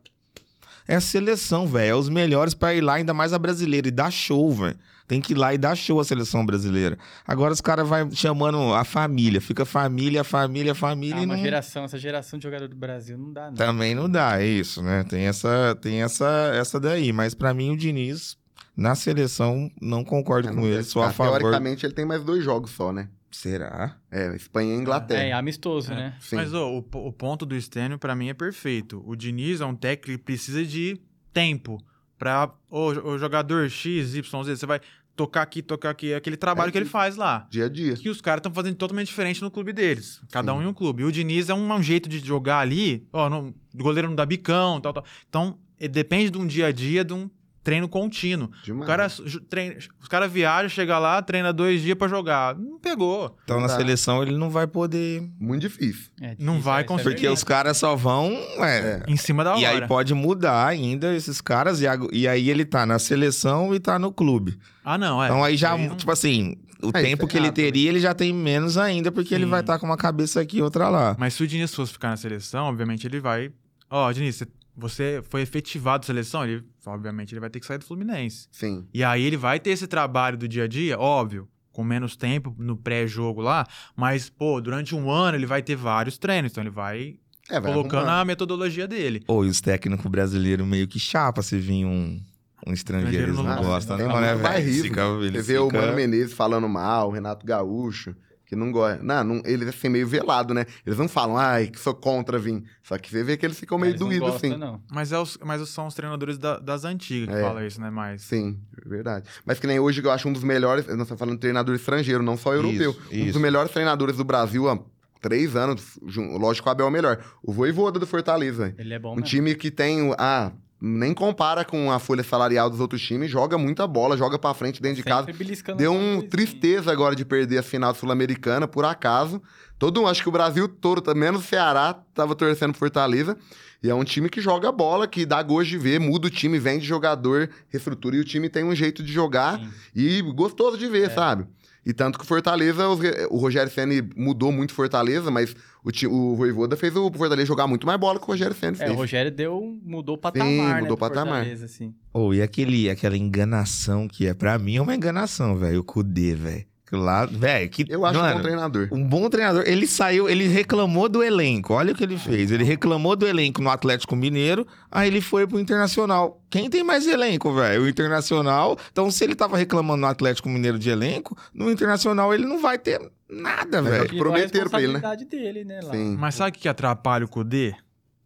É a seleção, velho. É os melhores pra ir lá, ainda mais a brasileira. E dá show, velho. Tem que ir lá e dar show a seleção brasileira. Agora os caras vai chamando a família. Fica família, família, família Ah, e uma não. geração, essa geração de jogador do Brasil não dá, não. Também não dá, é isso, né? Tem essa, tem essa, essa daí. Mas pra mim o Diniz na seleção não concordo É, com não ele, sou a favor. Teoricamente, ele tem mais dois jogos só, né? Será? É, Espanha e É, Inglaterra. amistoso, É. né? Sim. Mas ô, o, o ponto do Stênio, pra mim, é perfeito. O Diniz é um técnico que precisa de tempo pra... Ô, o jogador X, Y, Z, você vai tocar aqui, tocar aqui. É aquele trabalho É que ele faz lá. Dia a dia. Que os caras estão fazendo totalmente diferente no clube deles. Cada Sim. um em um clube. E o Diniz é um, um jeito de jogar ali. Ó, não- o goleiro não dá bicão, tal, tal. Então, eh, depende de um dia a dia, de um treino contínuo. O Demais. cara, ju- treina, os caras viajam, chega lá, treina dois dias pra jogar. Não pegou. Então na Não dá. seleção ele não vai poder. Muito difícil. É Não vai é conseguir. Porque os caras só vão. É. Em cima da hora. E aí pode mudar ainda esses caras. E, e aí ele tá na seleção e tá no clube. Ah, não, é. então aí já, não- tipo assim, o É, tempo é que ele rápido, teria, ele já tem menos ainda, porque ele Sim. vai estar com uma cabeça aqui e outra lá. Mas se o Diniz fosse ficar na seleção, obviamente ele vai. Ó, Diniz, você- você foi efetivado na seleção, ele, obviamente ele vai ter que sair do Fluminense. Sim. E aí ele vai ter esse trabalho do dia a dia, óbvio, com menos tempo no pré-jogo lá, mas, pô, durante um ano ele vai ter vários treinos, então ele vai, É, vai colocando a metodologia dele. Ou e os técnicos brasileiros meio que chapa se vir um, um estrangeiro, Estrangeiro eles não não gostam, gosta. não, né, Não, vai velho? Você vê o Mano Menezes falando mal, o Renato Gaúcho, que não gosta. Não, não, eles assim, meio velado, né? Eles não falam, ai, que sou contra vir. Só que você vê que eles ficam meio não doídos, assim. não. Mas, é os, mas são os treinadores da- das antigas que É. falam isso, né? Mas. Sim, verdade. Mas que nem hoje que eu acho um dos melhores, nós estamos falando de treinador estrangeiro, não só europeu. Isso, Um dos isso. melhores treinadores do Brasil há três anos, lógico que o Abel é o melhor. O Voivoda do Fortaleza. velho. Ele é bom Um mesmo. time que tem, o- ah, nem compara com a folha salarial dos outros times, joga muita bola, joga pra frente dentro de casa. Sempre Deu um tristeza agora de perder a final sul-americana, por acaso. Todo mundo, acho que o Brasil todo, tá- menos o Ceará, tava torcendo pro Fortaleza. E é um time que joga bola, que dá gosto de ver, muda o time, vende jogador, reestrutura, e o time tem um jeito de jogar Sim. e gostoso de ver, É. sabe? E tanto que o Fortaleza, os o Rogério Ceni mudou muito Fortaleza, mas o, o Voivoda fez o Fortaleza jogar muito mais bola que o Rogério Ceni É, fez. o Rogério deu, mudou o patamar, Sim, né? mudou o do patamar. Assim. Ou e aquele, aquela enganação que é, pra mim é uma enganação, velho. O Kudê, velho. Claro, velho, que Eu acho mano, bom treinador. Um bom treinador. Ele saiu, ele reclamou do elenco. Olha o que ele fez. Ele reclamou do elenco no Atlético Mineiro, aí ele foi pro Internacional. Quem tem mais elenco, velho? O Internacional. Então, se ele tava reclamando no Atlético Mineiro de elenco, no Internacional ele não vai ter nada, velho. é Prometeram pra ele, né? dele, né? Lá. Sim. Mas sabe o que atrapalha o Kudê?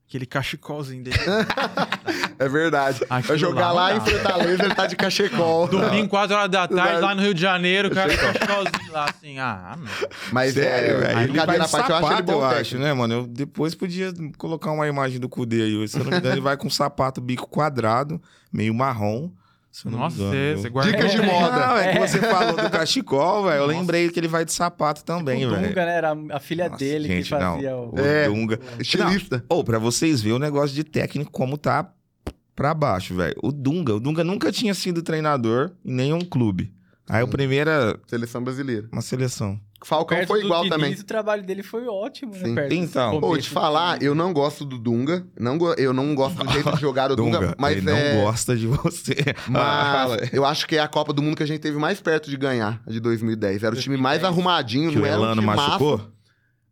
Aquele cachecolzinho dele. É verdade. Aquilo Vai jogar lá lá em Fortaleza, ele tá de cachecol. Domingo, 4 horas da tarde, lá no Rio de Janeiro, o cara com cachecolzinho lá, assim. Ah, meu. Mas Sério, é, velho. Ele vai brincadeira à de parte, eu acho ele sapato, bom eu acho, técnico. né, mano? Eu depois podia colocar uma imagem do Kudê aí. Se eu não me engano, ele vai com um sapato bico quadrado, meio marrom. Nossa, você, você guarda. Dicas de moda. Não, é que você falou do cachecol, velho. Eu lembrei que ele vai de sapato também, o velho. Dunga, né? Era a filha Nossa, dele gente, que fazia não. o... O É. Dunga. Estilista. Ou, pra vocês verem o negócio de técnico como tá pra baixo, velho. O Dunga, o Dunga nunca tinha sido treinador em nenhum clube. Aí o primeiro era Seleção brasileira. uma seleção. Falcão Perto foi igual Diniz, também. o trabalho dele foi ótimo, né? Sim. Perto desse Então. Pô, te falar, eu não gosto do Dunga. Não go- eu não gosto do jeito de jogar o Dunga, Dunga, mas ele é. não gosta de você. Mas eu acho que é a Copa do Mundo que a gente teve mais perto de ganhar, a de 2010. Era o time mais 2010. arrumadinho, que não o era um Elano machucou?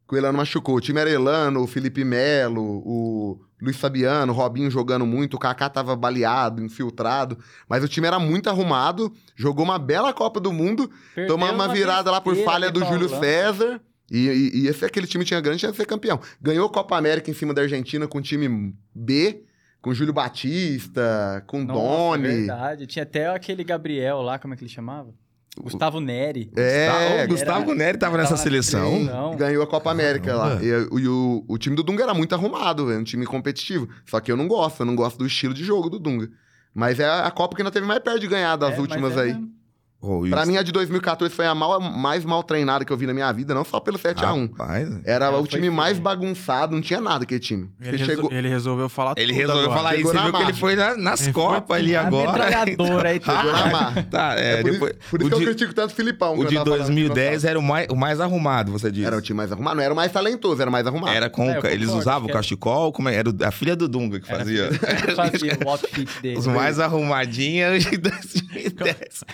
Que o Elano machucou. O time era Elano, o Felipe Melo, o Luiz Fabiano, o Robinho jogando muito, o Kaká tava baleado, infiltrado. Mas o time era muito arrumado, jogou uma bela Copa do Mundo, Perdeu tomamos uma virada lá por falha do né, Júlio Paulão? César. E, e, e esse aquele time tinha grande chance de ser campeão. Ganhou Copa América em cima da Argentina com time B, com Júlio Batista, com Nossa, Doni. verdade. Tinha até aquele Gabriel lá, como é que ele chamava? Gustavo Neri. É, o Gustavo Neri tava nessa seleção. Ganhou a Copa América lá. Caramba. E, o- e o, o time do Dunga era muito arrumado, velho. Um time competitivo. Só que eu não gosto, eu não gosto do estilo de jogo do Dunga. Mas é a Copa que ainda teve mais perto de ganhar das É, mas últimas é aí. mesmo. Oh, Pra isso- mim, a de 2014 foi a mal- mais mal treinada que eu vi na minha vida, não só pelo 7x1. Rapaz, Era o foi time mais bagunçado, não tinha nada aquele time. Ele, Você reso- chegou... ele resolveu falar ele tudo resolveu agora. falar isso. Chegou na viu que ele foi na- nas Ele foi Copas ali A agora. metralhadora aí. Chegou na marra. Tá, é, É por, depois, isso, por isso o que eu de, critico tanto o Filipão. o de eu tava falando que 2010 não era o mais, o mais arrumado, você disse. Era o time mais arrumado. Não era o mais talentoso, era o mais arrumado. Era com É, ca- eles usavam o cachecol, como é? era o- a filha do Dunga que fazia. Fazia o outfit dele. Os mais arrumadinhos de 2010.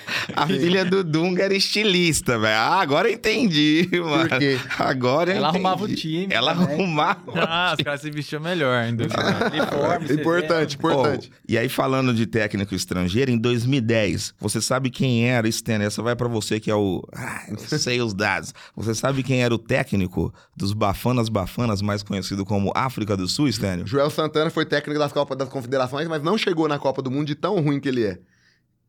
Filha do Dunga era estilista, velho. Ah, agora eu entendi, mano. quê? Agora eu Ela entendi. arrumava o time Ela também. arrumava. Ah, os caras se vestiam melhor ainda. Uniforme, você Importante, vê. importante. Oh, e aí, falando de técnico estrangeiro, em 2010, você sabe quem era, Sten? Essa vai pra você que é o. Ah, eu sei os dados. Você sabe quem era o técnico dos Bafanas Bafanas, mais conhecido como África do Sul, Stênio? Joel Santana foi técnico das Copas das Confederações, mas não chegou na Copa do Mundo de tão ruim que ele é.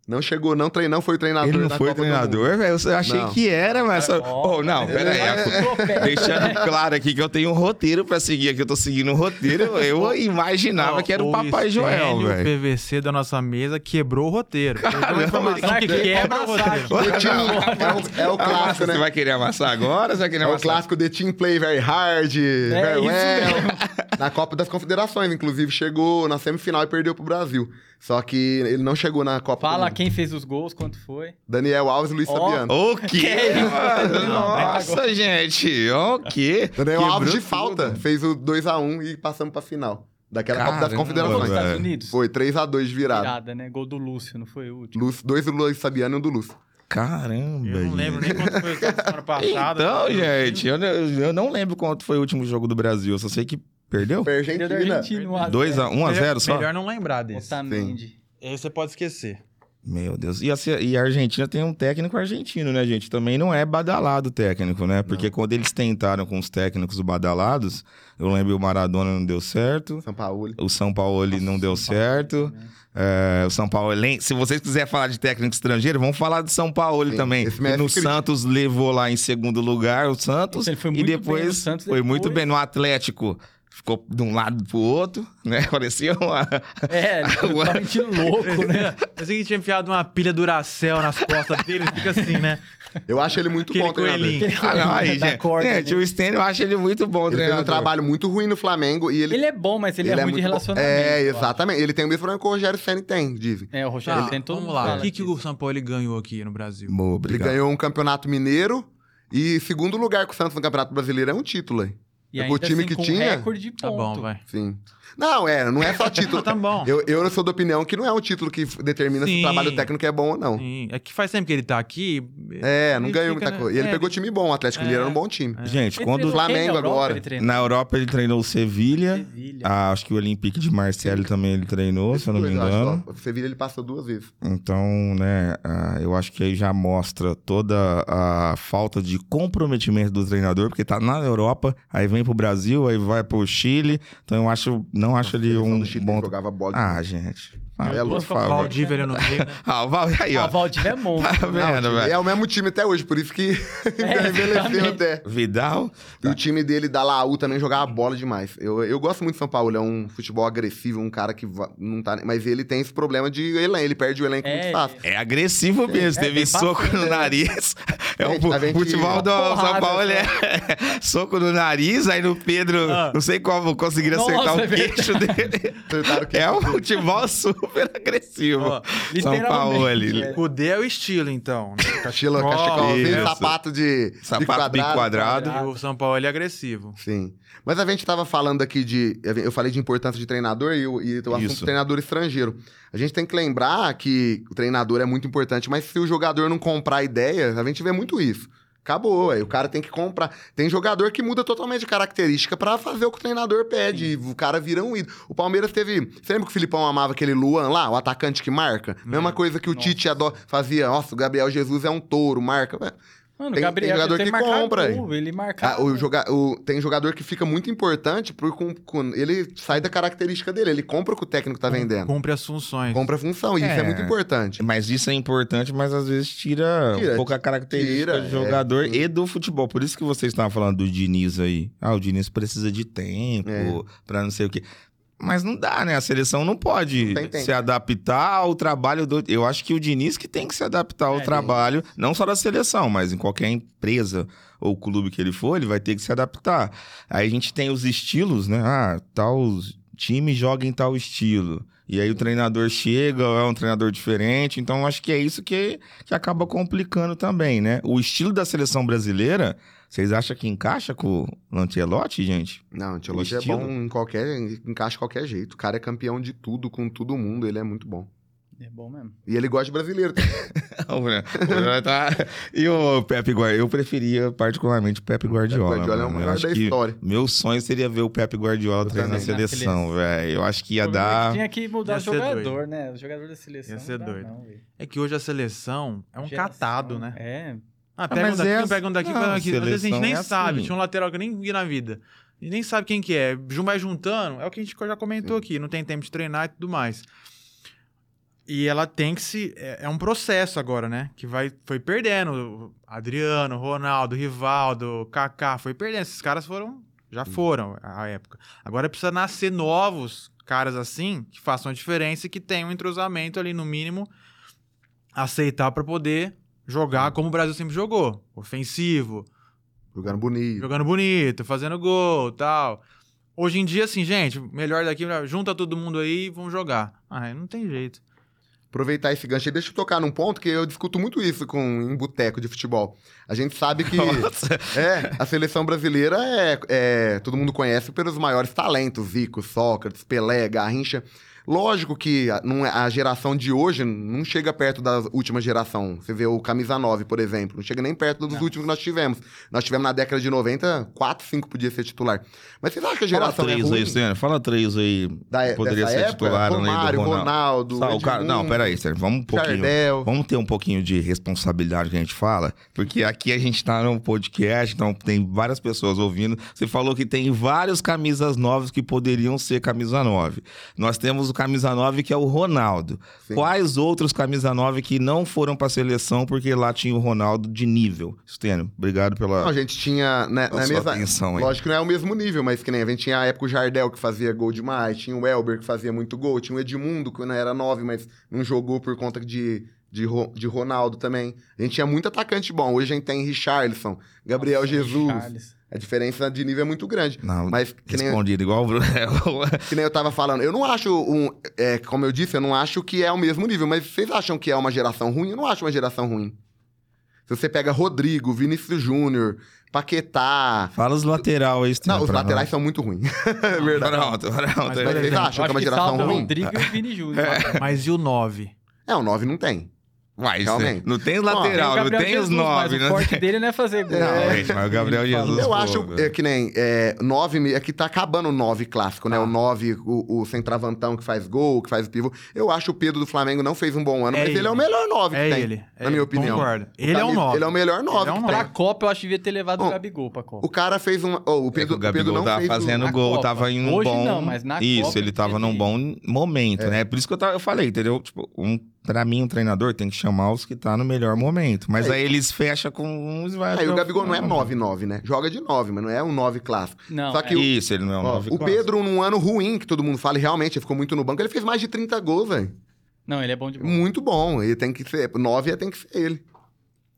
Não chegou, não treinou, foi treinador Ele não foi Copa do treinador, velho? Eu achei Não. que era, mas. Oh, não, pera aí. é. Deixando claro aqui que eu tenho um roteiro pra seguir aqui, eu tô seguindo um roteiro. Eu imaginava que era o Papai Joel, O velho. PVC da nossa mesa quebrou o roteiro. Caramba, informação que quebra o Amassar roteiro. é, o, é o Ah, clássico, Você né? vai querer amassar agora? Você vai querer É o amassar? clássico The Team Play Very Hard, Very isso Well. mesmo. Na Copa das Confederações, inclusive, chegou na semifinal e perdeu pro Brasil. Só que ele não chegou na Copa do Fala. Quem fez os gols, quanto foi. Daniel Alves e Luiz Ó. Fabiano. O quê, mano? Não, Nossa, gente. O quê? Daniel Quebrou Alves de tudo. falta. Fez o 2x1 e passamos pra final. Daquela Copa das Caramba, Confederações. Nos Estados. Unidos. Foi 3x2 de virada. Virada, né? Gol do Lúcio, não foi o último. Lúcio- dois do Luiz Fabiano e um do Lúcio. Caramba. Eu não lembro gente. nem quanto foi a semana passada. Então, gente, eu, não- eu não lembro quanto foi o último jogo do Brasil. Eu só sei que perdeu. Foi Perdeu da Argentina. Argentina, 1 a 0. 2 a 1 a 0 só? Melhor não lembrar desse. Otamendi. Esse você pode esquecer. Meu Deus. E a, e a Argentina tem um técnico argentino, né, gente? Também não é badalado o técnico, né? Porque quando eles tentaram com os técnicos badalados, eu lembro o Maradona não deu certo. São Paulo. O São Paulo não deu certo. É, o São Paulo, se vocês quiserem falar de técnico estrangeiro, vamos falar de São Paulo Sim, também. No. Santos levou lá em segundo lugar o Santos. Ele foi e muito bem no depois Santos, foi muito depois- bem no Atlético. Ficou de um lado pro outro, né? Parecia uma. É, totalmente louco, né? Eu sei que tinha enfiado uma pilha Duracell nas costas dele, fica assim, né? Eu acho ele muito Aquele bom treinador. Ah, não, aí, Da gente. corda, gente, né? o Stênio, eu acho ele muito bom Ele fez um treinador. trabalho muito ruim no Flamengo e ele... Ele é bom, mas ele, é ruim de muito bom. relacionamento. É, exatamente. Ele tem o mesmo problema que o Rogério Senna tem, dizem. É, o Rogério Tá, tem todo mundo lá. O que, que o São Paulo ganhou aqui no Brasil? Boa, Ele ganhou um campeonato mineiro e segundo lugar com o Santos no Campeonato Brasileiro é um título aí. E É ainda o time assim, que com tinha? recorde de Tá bom, vai. Sim. Não, é, não é só título. Tá bom. Eu, eu sou da opinião que não é um título que determina se Sim. o trabalho técnico é bom ou não. Sim, É que faz tempo que ele tá aqui. É, não ele ganhou muita coisa. E ele É, pegou time bom, o Atlético Mineiro era um bom time. Gente, Ele quando quem Flamengo agora. ele na Europa ele treinou o Sevilha, Sevilha. ah, acho que o Olympique de Marseille também ele treinou, se eu não me engano. O Sevilla ele passou duas vezes. Então, né, ah, eu acho que aí já mostra toda a falta de comprometimento do treinador, porque tá na Europa, aí vem pro Brasil, aí vai pro Chile. Então eu acho, não acho ele um bom. jogava bola. Ah, gente. Ah, É por louco. favor. Valdívia ali no meio. Ah, o Val, aí, Ah, ó. o Valdívia é monstro. Tá vendo, Não, velho? é o mesmo time até hoje, por isso que É, envelheceu até. Vidal. E o time dele da Laú também jogava bola demais. Eu, eu gosto muito do São Paulo, é um futebol agressivo, um cara que não tá. Mas ele tem esse problema de elenco, ele perde o elenco É, muito fácil. É agressivo mesmo, É, teve soco bacana, no né? nariz. É o futebol do São Paulo, só. é soco no nariz, aí no Pedro, Ah. não sei como conseguiram acertar é o queixo dele. É um futebol super agressivo. Ó, São Paulo ali. é. Cudê é o estilo, então. né? Cachila, Ó, cachecolzinho, isso. sapato de de Sapato bico quadrado. E o São Paulo ele é agressivo. Sim. Mas a gente tava falando aqui de. Eu falei de importância de treinador e o, e o assunto Isso. do treinador estrangeiro. A gente tem que lembrar que o treinador é muito importante, mas se o jogador não comprar ideia, a gente vê muito isso. Acabou, aí o cara tem que comprar. Tem jogador que muda totalmente de característica pra fazer o que o treinador pede. E o cara vira um ídolo. O Palmeiras teve. Você lembra que o Filipão amava aquele Luan lá, o atacante que marca? Mesma coisa que o Nossa. Tite ado- fazia. Nossa, o Gabriel Jesus é um touro, marca. Mano, Tem- o Gabriel tem jogador tem que compra, gol, Ele marca. Ah, o joga o- tem jogador que fica muito importante por, com, com- ele sai da característica dele, ele compra o que o técnico tá vendendo. Cumpre as funções. Compra a função, e isso é É. muito importante. Mas isso é importante, mas às vezes tira, Tira, um pouco a característica tira, do é, jogador sim. e do futebol. Por isso que vocês estavam falando do Diniz aí. Ah, o Diniz precisa de tempo É. pra não sei o quê. Mas não dá, né? A seleção não pode Não se adaptar ao trabalho do. Eu acho que o Diniz que tem que se adaptar ao É, trabalho, não só da seleção, mas em qualquer empresa ou clube que ele for, ele vai ter que se adaptar. Aí a gente tem os estilos, né? Ah, tal time joga em tal estilo. E aí o treinador chega, é um treinador diferente. Então acho que é isso que, que acaba complicando também, né? O estilo da seleção brasileira, vocês acham que encaixa com o Ancelotti, gente? Não, o Ancelotti é bom em qualquer, encaixa de qualquer jeito. O cara é campeão de tudo, com todo mundo, ele é muito bom. É bom mesmo. E ele gosta de brasileiro. O o tá- E o Pepe Guardiola? Eu preferia particularmente o Pepe Guardiola. Guardiola é o mano. Eu maior da história. Meu sonho seria ver o Pepe Guardiola treinando a também. Na seleção, velho. Eu acho que ia O problema é dar. Tinha que mudar o jogador, doido. né? O jogador da seleção. Ia ser doido. não. É que hoje a seleção é um Geração, catado, né? É. Ah, pega mas um daqui, é não pega um daqui, assim- pega um não, daqui. Às vezes a gente nem é sabe. assim. Tinha um lateral que eu nem vi na vida. E nem sabe quem que é. Jun- Vai juntando, é o que a gente já comentou aqui. Não tem tempo de treinar e tudo mais. E ela tem que se... É, é um processo agora, né? Que vai, foi perdendo. Adriano, Ronaldo, Rivaldo, Kaká, foi perdendo. Esses caras foram... Já foram à época. Agora precisa nascer novos caras assim, que façam a diferença e que tenham um entrosamento ali, no mínimo, aceitar pra poder jogar como o Brasil sempre jogou. Ofensivo, Jogando bonito. jogando bonito, fazendo gol tal. Hoje em dia, assim, gente, melhor daqui, junta todo mundo aí e vamos jogar. Ah, não tem jeito. Aproveitar esse gancho aí, deixa eu tocar num ponto que eu discuto muito isso com, em boteco de futebol. A gente sabe que Nossa. é, a seleção brasileira é, é- Todo mundo conhece pelos maiores talentos: Zico, Sócrates, Pelé, Garrincha. Lógico que a, é- a geração de hoje não chega perto da última geração. Você vê o Camisa 9, por exemplo. Não chega nem perto dos Não. últimos que nós tivemos. Nós tivemos na década de 90, 4, 5 podia ser titular. Mas vocês acham que a Fala geração é três ruim? aí, Stênio. Fala três aí. Da, Poderia dessa ser época? titular no meio do Romário, Ronaldo. Ronaldo, Tá, cara... Não, peraí, Stênio. Vamos um pouquinho. Jardel. Vamos ter um pouquinho de responsabilidade que a gente fala, porque aqui a gente tá num podcast, então tem várias pessoas ouvindo. Você falou que tem vários camisas novas que poderiam ser camisa 9. Nós temos o camisa 9 que é o Ronaldo. Sim. Quais outros camisa 9 que não foram pra seleção porque lá tinha o Ronaldo de nível? Stênio, obrigado pela, Não, a gente tinha. Né, na sua mesma, atenção aí. Lógico que não é o mesmo nível, mas que nem a gente tinha a época o Jardel que fazia gol demais, tinha o Elber que fazia muito gol, tinha o Edmundo que não era nove, mas não jogou por conta de, de, de Ronaldo também. A gente tinha muito atacante bom. Hoje a gente tem Richarlison, Gabriel Nossa, Jesus. Charles. A diferença de nível é muito grande. Não, Mas que nem, respondido igual o Bruno. que nem eu tava falando, eu não acho um. é, como eu disse, eu não acho que é o mesmo nível, mas vocês acham que é uma geração ruim? Eu não acho uma geração ruim. Se você pega Rodrigo, Vinícius Júnior, Paquetá. Fala os lateral aí, Não, os laterais são muito ruins. É verdade. Pronto, pronto. Mas Mas vocês acham que é uma geração ruim? Rodrigo e o Vini Júnior. Mas e o 9? É, o 9 não tem. Mas Realmente. não tem Bom, lateral, não tem os nove, mas né? o forte dele não é fazer gol. Não, É. gente, mas o Gabriel Jesus. Eu pô, acho é, que nem é, 9, é que tá acabando o 9 clássico, né? Tá. O 9, o, o centravantão que faz gol, que faz o pivô. Eu acho o Pedro do Flamengo não fez um bom ano, É mas ele. ele. é o melhor 9 É que tem. ele. na é minha ele, opinião. Concordo. O Ele é camisa- 9. Ele é o melhor 9 Ele é um nove. Pra. Copa, eu acho que devia ter levado Bom, o Gabigol pra Copa. O cara fez um. Oh, o É Pedro, o o Pedro Gabigol não tava fez fazendo gol, Copa. tava em um Hoje bom. não, mas na Isso, Copa ele tava num bom momento, É. né? Por isso que eu falei, entendeu? Tipo, um, pra mim, um treinador tem que chamar os que tá no melhor momento. Mas É. aí eles fecham com uns e vai. Aí o Gabigol não é final. 9-9, né? Joga de 9, mas não é um 9 clássico. Não, Só é. que o- Isso, ele não é um Ó, nove o clássico. Pedro, num ano ruim, que todo mundo fala, e realmente ele ficou muito no banco, ele fez mais de 30 gols, velho. Não, ele é bom de bola. Muito bom. Ele tem que ser. 9 tem que ser ele.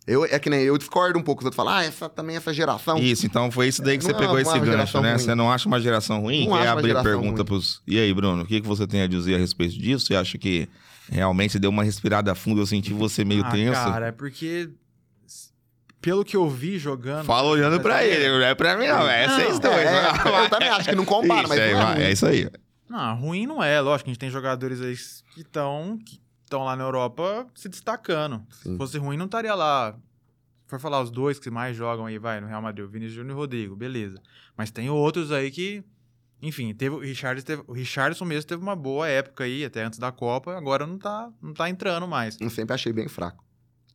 Eu, é que nem eu discordo um pouco. Os outros falam, ah, essa também, essa geração. Isso, então foi isso daí que Não você é pegou esse gancho, né? ruim. Você não acha uma geração ruim? Não Quer abrir pergunta ruim. pros. E aí, Bruno, o que, que você tem a dizer a respeito disso? Você acha que realmente deu uma respirada fundo? Eu senti você meio ah, tenso. Cara, é porque. Pelo que eu vi jogando. Fala olhando pra ele, não é pra mim, não. É vocês dois. É, né? eu também acho que não compara, Isso mas aí, não é vai, ruim. é isso aí. Não, ruim não é. Lógico, a gente tem jogadores aí que estão que estão lá na Europa se destacando. Sim. Se fosse ruim, não estaria lá. Se for falar os dois que mais jogam aí, vai, no Real Madrid, o Vinícius Júnior e o Rodrigo, beleza. Mas tem outros aí que. Enfim, teve, o, Richarlison teve, o Richardson mesmo teve uma boa época aí, até antes da Copa, agora não tá, não tá entrando mais. Eu sempre achei bem fraco.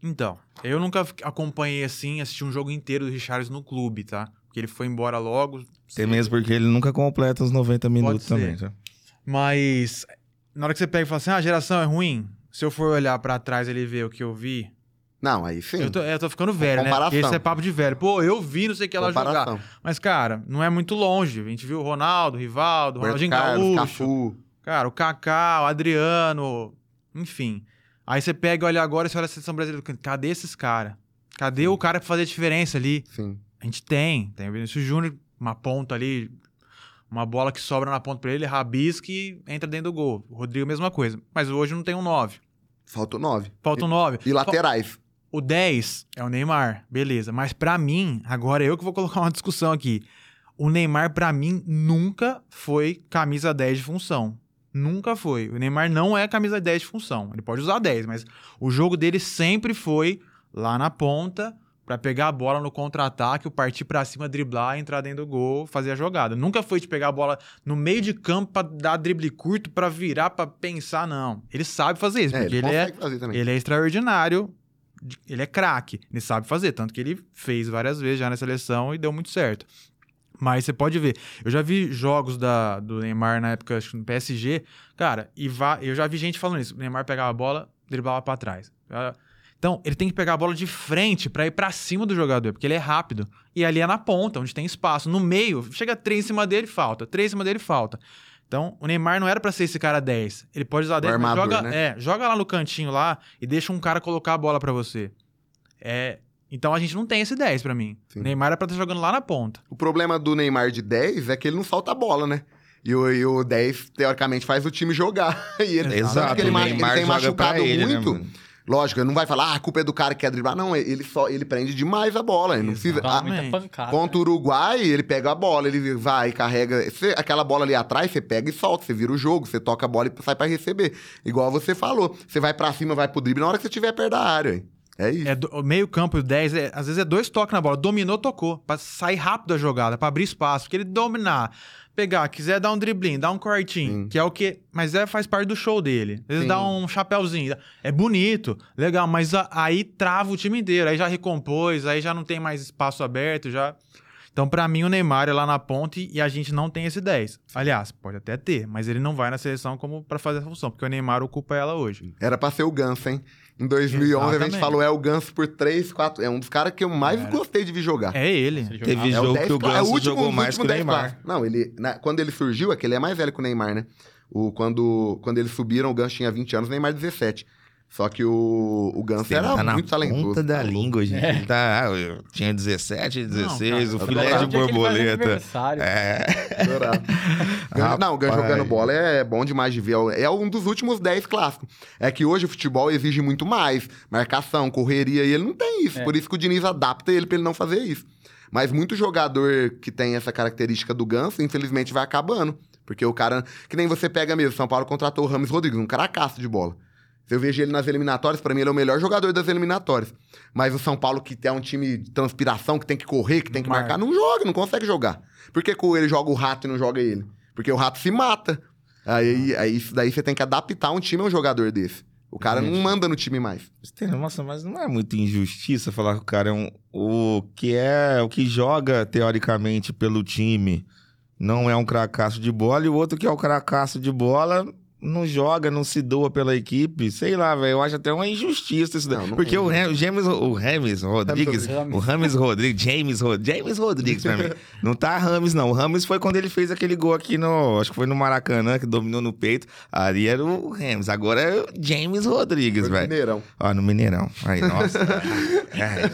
Então, eu nunca acompanhei assim, assisti um jogo inteiro do Richardson no clube, tá? Porque ele foi embora logo. Tem mesmo porque ele nunca completa os 90 minutos também. tá? Mas na hora que você pega e fala assim, ah, a geração é ruim. Se eu for olhar pra trás e ele ver o que eu vi, Não, aí sim. eu tô, eu tô ficando velho, né? Porque Esse é papo de velho. Pô, eu vi, não sei o que ela jogar. Mas, cara, não é muito longe. A gente viu o Ronaldo, o Rivaldo, o Ronaldinho Carlos, Gaúcho. Cafu. Cara, o Kaká, o Adriano, enfim. Aí você pega e olha agora e você olha a seleção brasileira. Cadê esses caras? Cadê o cara pra fazer a diferença ali? Sim. A gente tem. Tem o Vinícius Júnior, uma ponta ali, uma bola que sobra na ponta pra ele, rabisca e entra dentro do gol. O Rodrigo, mesma coisa. Mas hoje não tem um 9. Faltou nove. Falta um 9. E laterais. O 10 é o Neymar, beleza. Mas pra mim, agora eu que vou colocar uma discussão aqui. O Neymar, pra mim, nunca foi camisa 10 de função. Nunca foi. O Neymar não é camisa 10 de função. Ele pode usar 10, mas o jogo dele sempre foi lá na ponta pra pegar a bola no contra-ataque, o partir pra cima, driblar, entrar dentro do gol, fazer a jogada. Nunca foi de pegar a bola no meio de campo pra dar drible curto, pra virar, pra pensar, não. Ele sabe fazer isso, É, porque ele ele é ele é extraordinário, ele é craque, ele sabe fazer, tanto que ele fez várias vezes já na seleção e deu muito certo. Mas você pode ver, eu já vi jogos da, do Neymar na época, acho que no PSG, cara, e vá, eu já vi gente falando isso, o Neymar pegava a bola, driblava pra trás. Ah, Então, ele tem que pegar a bola de frente pra ir pra cima do jogador, porque ele é rápido. E ali é na ponta, onde tem espaço. No meio, chega três em cima dele, falta. Três em cima dele, falta. Então, o Neymar não era pra ser esse cara 10. Ele pode usar 10, mas armador, joga, né? é, joga lá no cantinho lá e deixa um cara colocar a bola pra você. É, então a gente não tem esse 10 pra mim. Sim. O Neymar é pra estar jogando lá na ponta. O problema do Neymar de 10 é que ele não solta a bola, né? E o, e o 10, teoricamente, faz o time jogar. E ele, Exato, ele, Neymar ele tem joga pra machucado ele, né, muito. mano? Lógico, ele não vai falar, ah, a culpa é do cara que quer driblar. Não, ele só ele prende demais a bola. Ele não precisa. Toma Ah, pancada. Contra o Uruguai, ele pega a bola, ele vai e carrega. Você- aquela bola ali atrás, você pega e solta, você vira o jogo, você toca a bola e sai pra receber. Igual você falou. Você vai pra cima, vai pro drible na hora que você estiver perto da área. hein? É isso. É do- o meio campo e o 10, é- às vezes é dois toques na bola. Dominou, tocou. Pra sair rápido da jogada, pra abrir espaço. Porque ele dominar, pegar, quiser dar um driblinho, dar um cortinho, Sim. que é o que... Mas é, faz parte do show dele. Sim. dá um chapéuzinho. É bonito, legal, mas a- aí trava o time inteiro. Aí já recompôs, aí já não tem mais espaço aberto, já... Então, pra mim, o Neymar é lá na ponte e a gente não tem esse 10. Aliás, pode até ter, mas ele não vai na seleção como pra fazer essa função, porque o Neymar ocupa ela hoje. Era pra ser o Ganso, hein? Em 2011 a gente Exatamente. falou, é o Ganso por 3, 4. É um dos caras que eu mais Era. gostei de ver jogar. É ele. Ele Teve É jogo 10 que o cla- é Ganso último- jogou mais que o últimos 10 Neymar. Não, ele, na- quando ele surgiu, é que ele é mais velho que o Neymar, né? O, quando, quando eles subiram, o Ganso tinha 20 anos, o Neymar 17. Só que o, o Ganso era tá na muito talentoso. ponta da tá língua, gente. É. Ele tá, ah, eu tinha 17, 16, cara, o filé de borboleta. aniversário. É. Adorava. Gan- Não, o Gan Rapaz. jogando bola é bom demais de ver. É um dos últimos 10 clássicos. É que hoje o futebol exige muito mais. Marcação, correria, e ele não tem isso. É. Por isso que o Diniz adapta ele pra ele não fazer isso. Mas muito jogador que tem essa característica do Ganso, infelizmente, vai acabando. Porque o cara. Que nem você pega mesmo. São Paulo contratou o Rames Rodrigues, um caracaço de bola. Eu vejo ele nas eliminatórias, pra mim ele é o melhor jogador das eliminatórias. Mas o São Paulo, que é um time de transpiração, que tem que correr, que tem que Marca. marcar, não joga, não consegue jogar. Por que, ele joga o rato e não joga ele? Porque o rato se mata. Aí, aí isso daí você tem que adaptar um time a um jogador desse. O cara não Gente. manda no time mais. Nossa, mas não é muita injustiça falar que o cara é um. O que é. O que joga, teoricamente, pelo time não é um cracaço de bola, e o outro que é o cracaço de bola. Não joga, não se doa pela equipe. Sei lá, velho. Eu acho até uma injustiça isso daí. Não, não Porque é. o Ram- James, o Rames Rodrigues, o Rames Rodrigues, James, Ro- James Rodrigues pra mim. Não tá Rames, não. O Rames foi quando ele fez aquele gol aqui no. Acho que foi no Maracanã, que dominou no peito. Ali era o Rames. Agora é o James Rodrigues, velho. Mineirão. Ó, no Mineirão. Aí, nossa. É.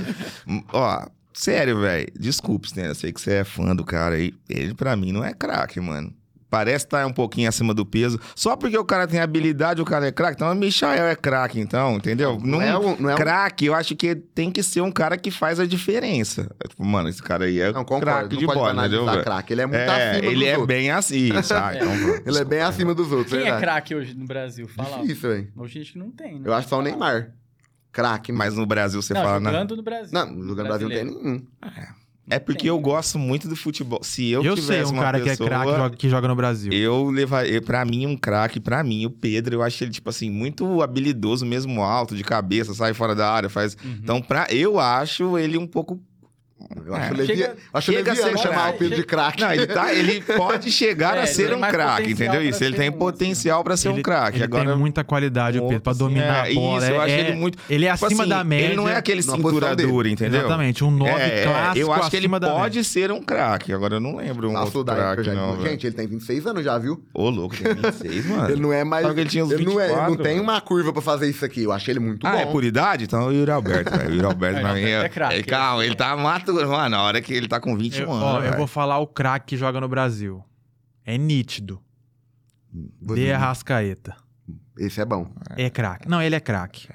Ó, sério, velho. Desculpe, né? Eu sei que você é fã do cara aí. Ele, pra mim, não é craque, mano. Parece estar um pouquinho acima do peso. Só porque o cara tem habilidade, o cara é craque. Então, o Michael é craque, então, entendeu? Não é um- não é um- Craque, eu acho que tem que ser um cara que faz a diferença. É Tipo, mano, esse cara aí é Não, concordo. craque Não de pode bola, entendeu? craque. Ele é muito É, acima ele dos é outros. bem assim, sabe? Então. Ele é bem acima dos outros, Quem é craque hoje no Brasil? Fala. Difícil, velho. Hoje a gente não tem, né? Eu acho só o Neymar. Craque. Mas no Brasil você não, fala... na- jogando no Brasil. Não, no Brasil não tem nenhum. É porque eu gosto muito do futebol. Se eu, Eu, tivesse sei um uma cara pessoa, que é craque que joga no Brasil. Eu levaria, pra mim, um craque, pra mim, o Pedro, eu acho ele, tipo assim, muito habilidoso mesmo, alto, de cabeça, sai fora da área, faz. Uhum. Então, pra, eu acho ele um pouco. Eu acho, É. levi... Chega- acho chega leviano ser chamar craque. o Pedro de craque. Não, ele, tá, ele pode chegar É, a ser um craque, entendeu isso? Ele tem um, potencial pra ser um ele, craque. ele Agora, tem muita qualidade, o Pedro, assim, dominar é, a bola. Isso, eu é, acho é- ele muito. Ele é tipo acima assim, da média. Ele não é aquele cintura dura, entendeu? Exatamente, um 9 É, clássico eu acho que ele pode ser um craque. Agora eu não lembro um Passou outro craque, não. velho. Gente, ele tem 26 anos já, viu? Ô, louco, tem 26, mano. Ele não é mais. Ele tinha uns não, é, 24, não tem uma curva pra fazer isso aqui. Eu achei ele muito Ah, bom. é por idade? Então o Yuri Alberto, velho. O Yuri Alberto pra É, mim é craque. Calma, ele tá maturo, mano. Na hora que ele tá com 21 Eu, anos. ó, eu vou falar o craque que joga no Brasil. É nítido. Vou De Arrascaeta. Esse é bom. É craque. Não, ele é craque.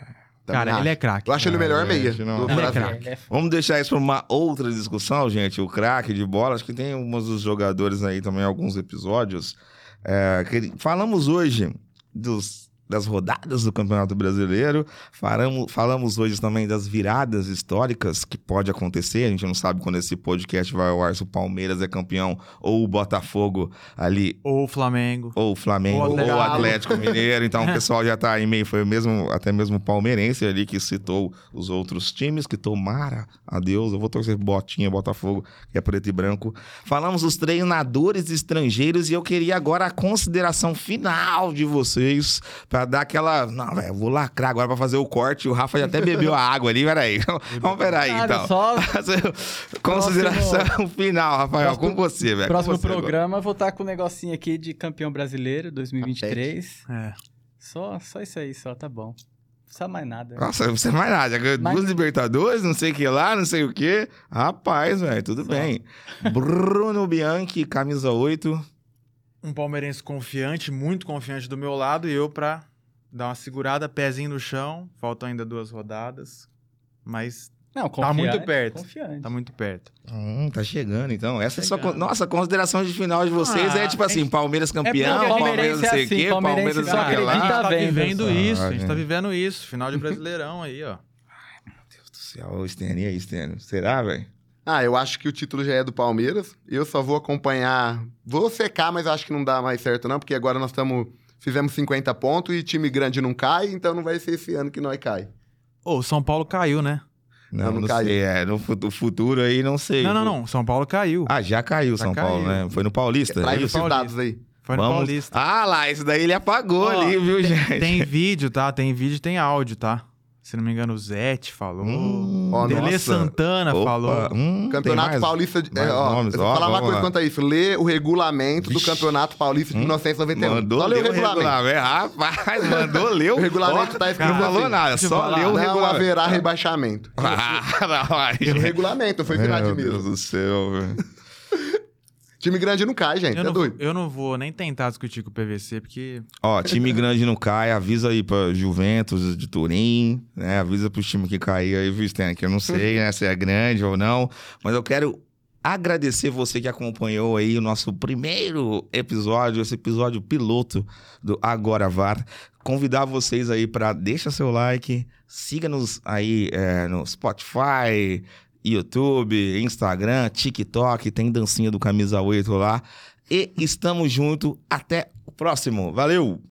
Também Cara, acho. ele é craque. Eu acho ele o melhor Ah, meia não. Ele é craque. É Vamos deixar isso pra uma outra discussão, gente. O craque de bola, acho que tem alguns dos jogadores aí também, alguns episódios. É, que- falamos hoje dos, das rodadas do Campeonato Brasileiro. Falamos, falamos hoje também das viradas históricas que pode acontecer. A gente não sabe quando esse podcast vai ao ar, se o Palmeiras é campeão ou o Botafogo ali Ou o Flamengo. ou o Flamengo, Ou o Atlético Mineiro. Então o pessoal já tá aí meio, foi mesmo, até mesmo o palmeirense ali que citou os outros times, que tomara a Deus, eu vou torcer Botinha, Botafogo, que é preto e branco. Falamos dos treinadores estrangeiros e eu queria agora a consideração final de vocês pra dar aquela, não, velho, eu vou lacrar agora pra fazer o corte, o Rafa já até bebeu a água ali, peraí. Vamos peraí então. só Consideração final, Rafael, com você, velho. próximo você agora. programa eu vou estar com um negocinho aqui de campeão brasileiro 2023. É. Só, só isso aí, só tá bom. Não precisa mais nada. Nossa, não precisa mais nada. Ganhou Mas- duas Libertadores, não sei o que lá, não sei o que. Rapaz, velho, tudo Só. bem. Bruno Bianchi, camisa 8. Um palmeirense confiante, muito confiante do meu lado, e eu pra dar uma segurada, pezinho no chão. Faltam ainda duas rodadas. Mas Não, Tá muito perto. Confiante. tá muito perto. Hum, tá chegando, então. Essa é só. Chegando. Nossa, a consideração de final de vocês Ah, é tipo assim: Palmeiras campeão, porque Palmeiras não é sei o assim, quê, Palmeiras não sei o que a gente lá. tá vendo vivendo só. isso, a Ah, gente tá vivendo isso. Final de Brasileirão aí, ó. Deus do céu, ô Stênio, e aí, Stênio? Será, velho? Ah, eu acho que o título já é do Palmeiras. Eu só vou acompanhar. Vou secar, mas acho que não dá mais certo, não, porque agora nós estamos. Fizemos 50 pontos e time grande não cai, então não vai ser esse ano que nós cai. Ô, o São Paulo caiu, né? Não, Não, não caiu. sei. É, no futuro aí, não sei. Não, não, não. São Paulo caiu. Ah, já caiu Já São caiu. Paulo, né? Foi no Paulista. Traz é isso? Paulista. dados aí. Foi no Vamos- Paulista. Ah lá, isso daí ele apagou Ó, ali, viu, tem, gente? Tem vídeo, tá? Tem vídeo e tem áudio, tá? Se não me engano, o Zete falou. Hum, Ó, Dele. Santana Opa, falou. hum, Campeonato mais? Paulista. De, é, ó, nomes? Ó, falar uma coisa lá. quanto a isso. Lê o regulamento do Vixe. Campeonato Paulista de Hum. 1971. Mandou Só lê ler o regulamento. Rapaz, mandou ler O regulamento Ó, tá escrito Não falou assim, nada, só leu o Não regulamento. haverá rebaixamento. Ah, não, aí. Pelo regulamento, não foi virado Meu mesmo. Deus do céu, velho. Time grande não cai, gente. Eu é não, doido. eu não vou nem tentar discutir com o PVC, porque Ó, time grande não cai, avisa aí pra Juventus de Turim, né? Avisa pros times que caíram aí, viu, Stan? Que eu não sei, né, se é grande ou não. Mas eu quero agradecer você que acompanhou aí o nosso primeiro episódio, esse episódio piloto do Agora VAR. Convidar vocês aí para deixa seu like, siga-nos aí é, no Spotify, YouTube, Instagram, TikTok, tem dancinha do Camisa 8 lá. E estamos junto. Até o próximo. Valeu!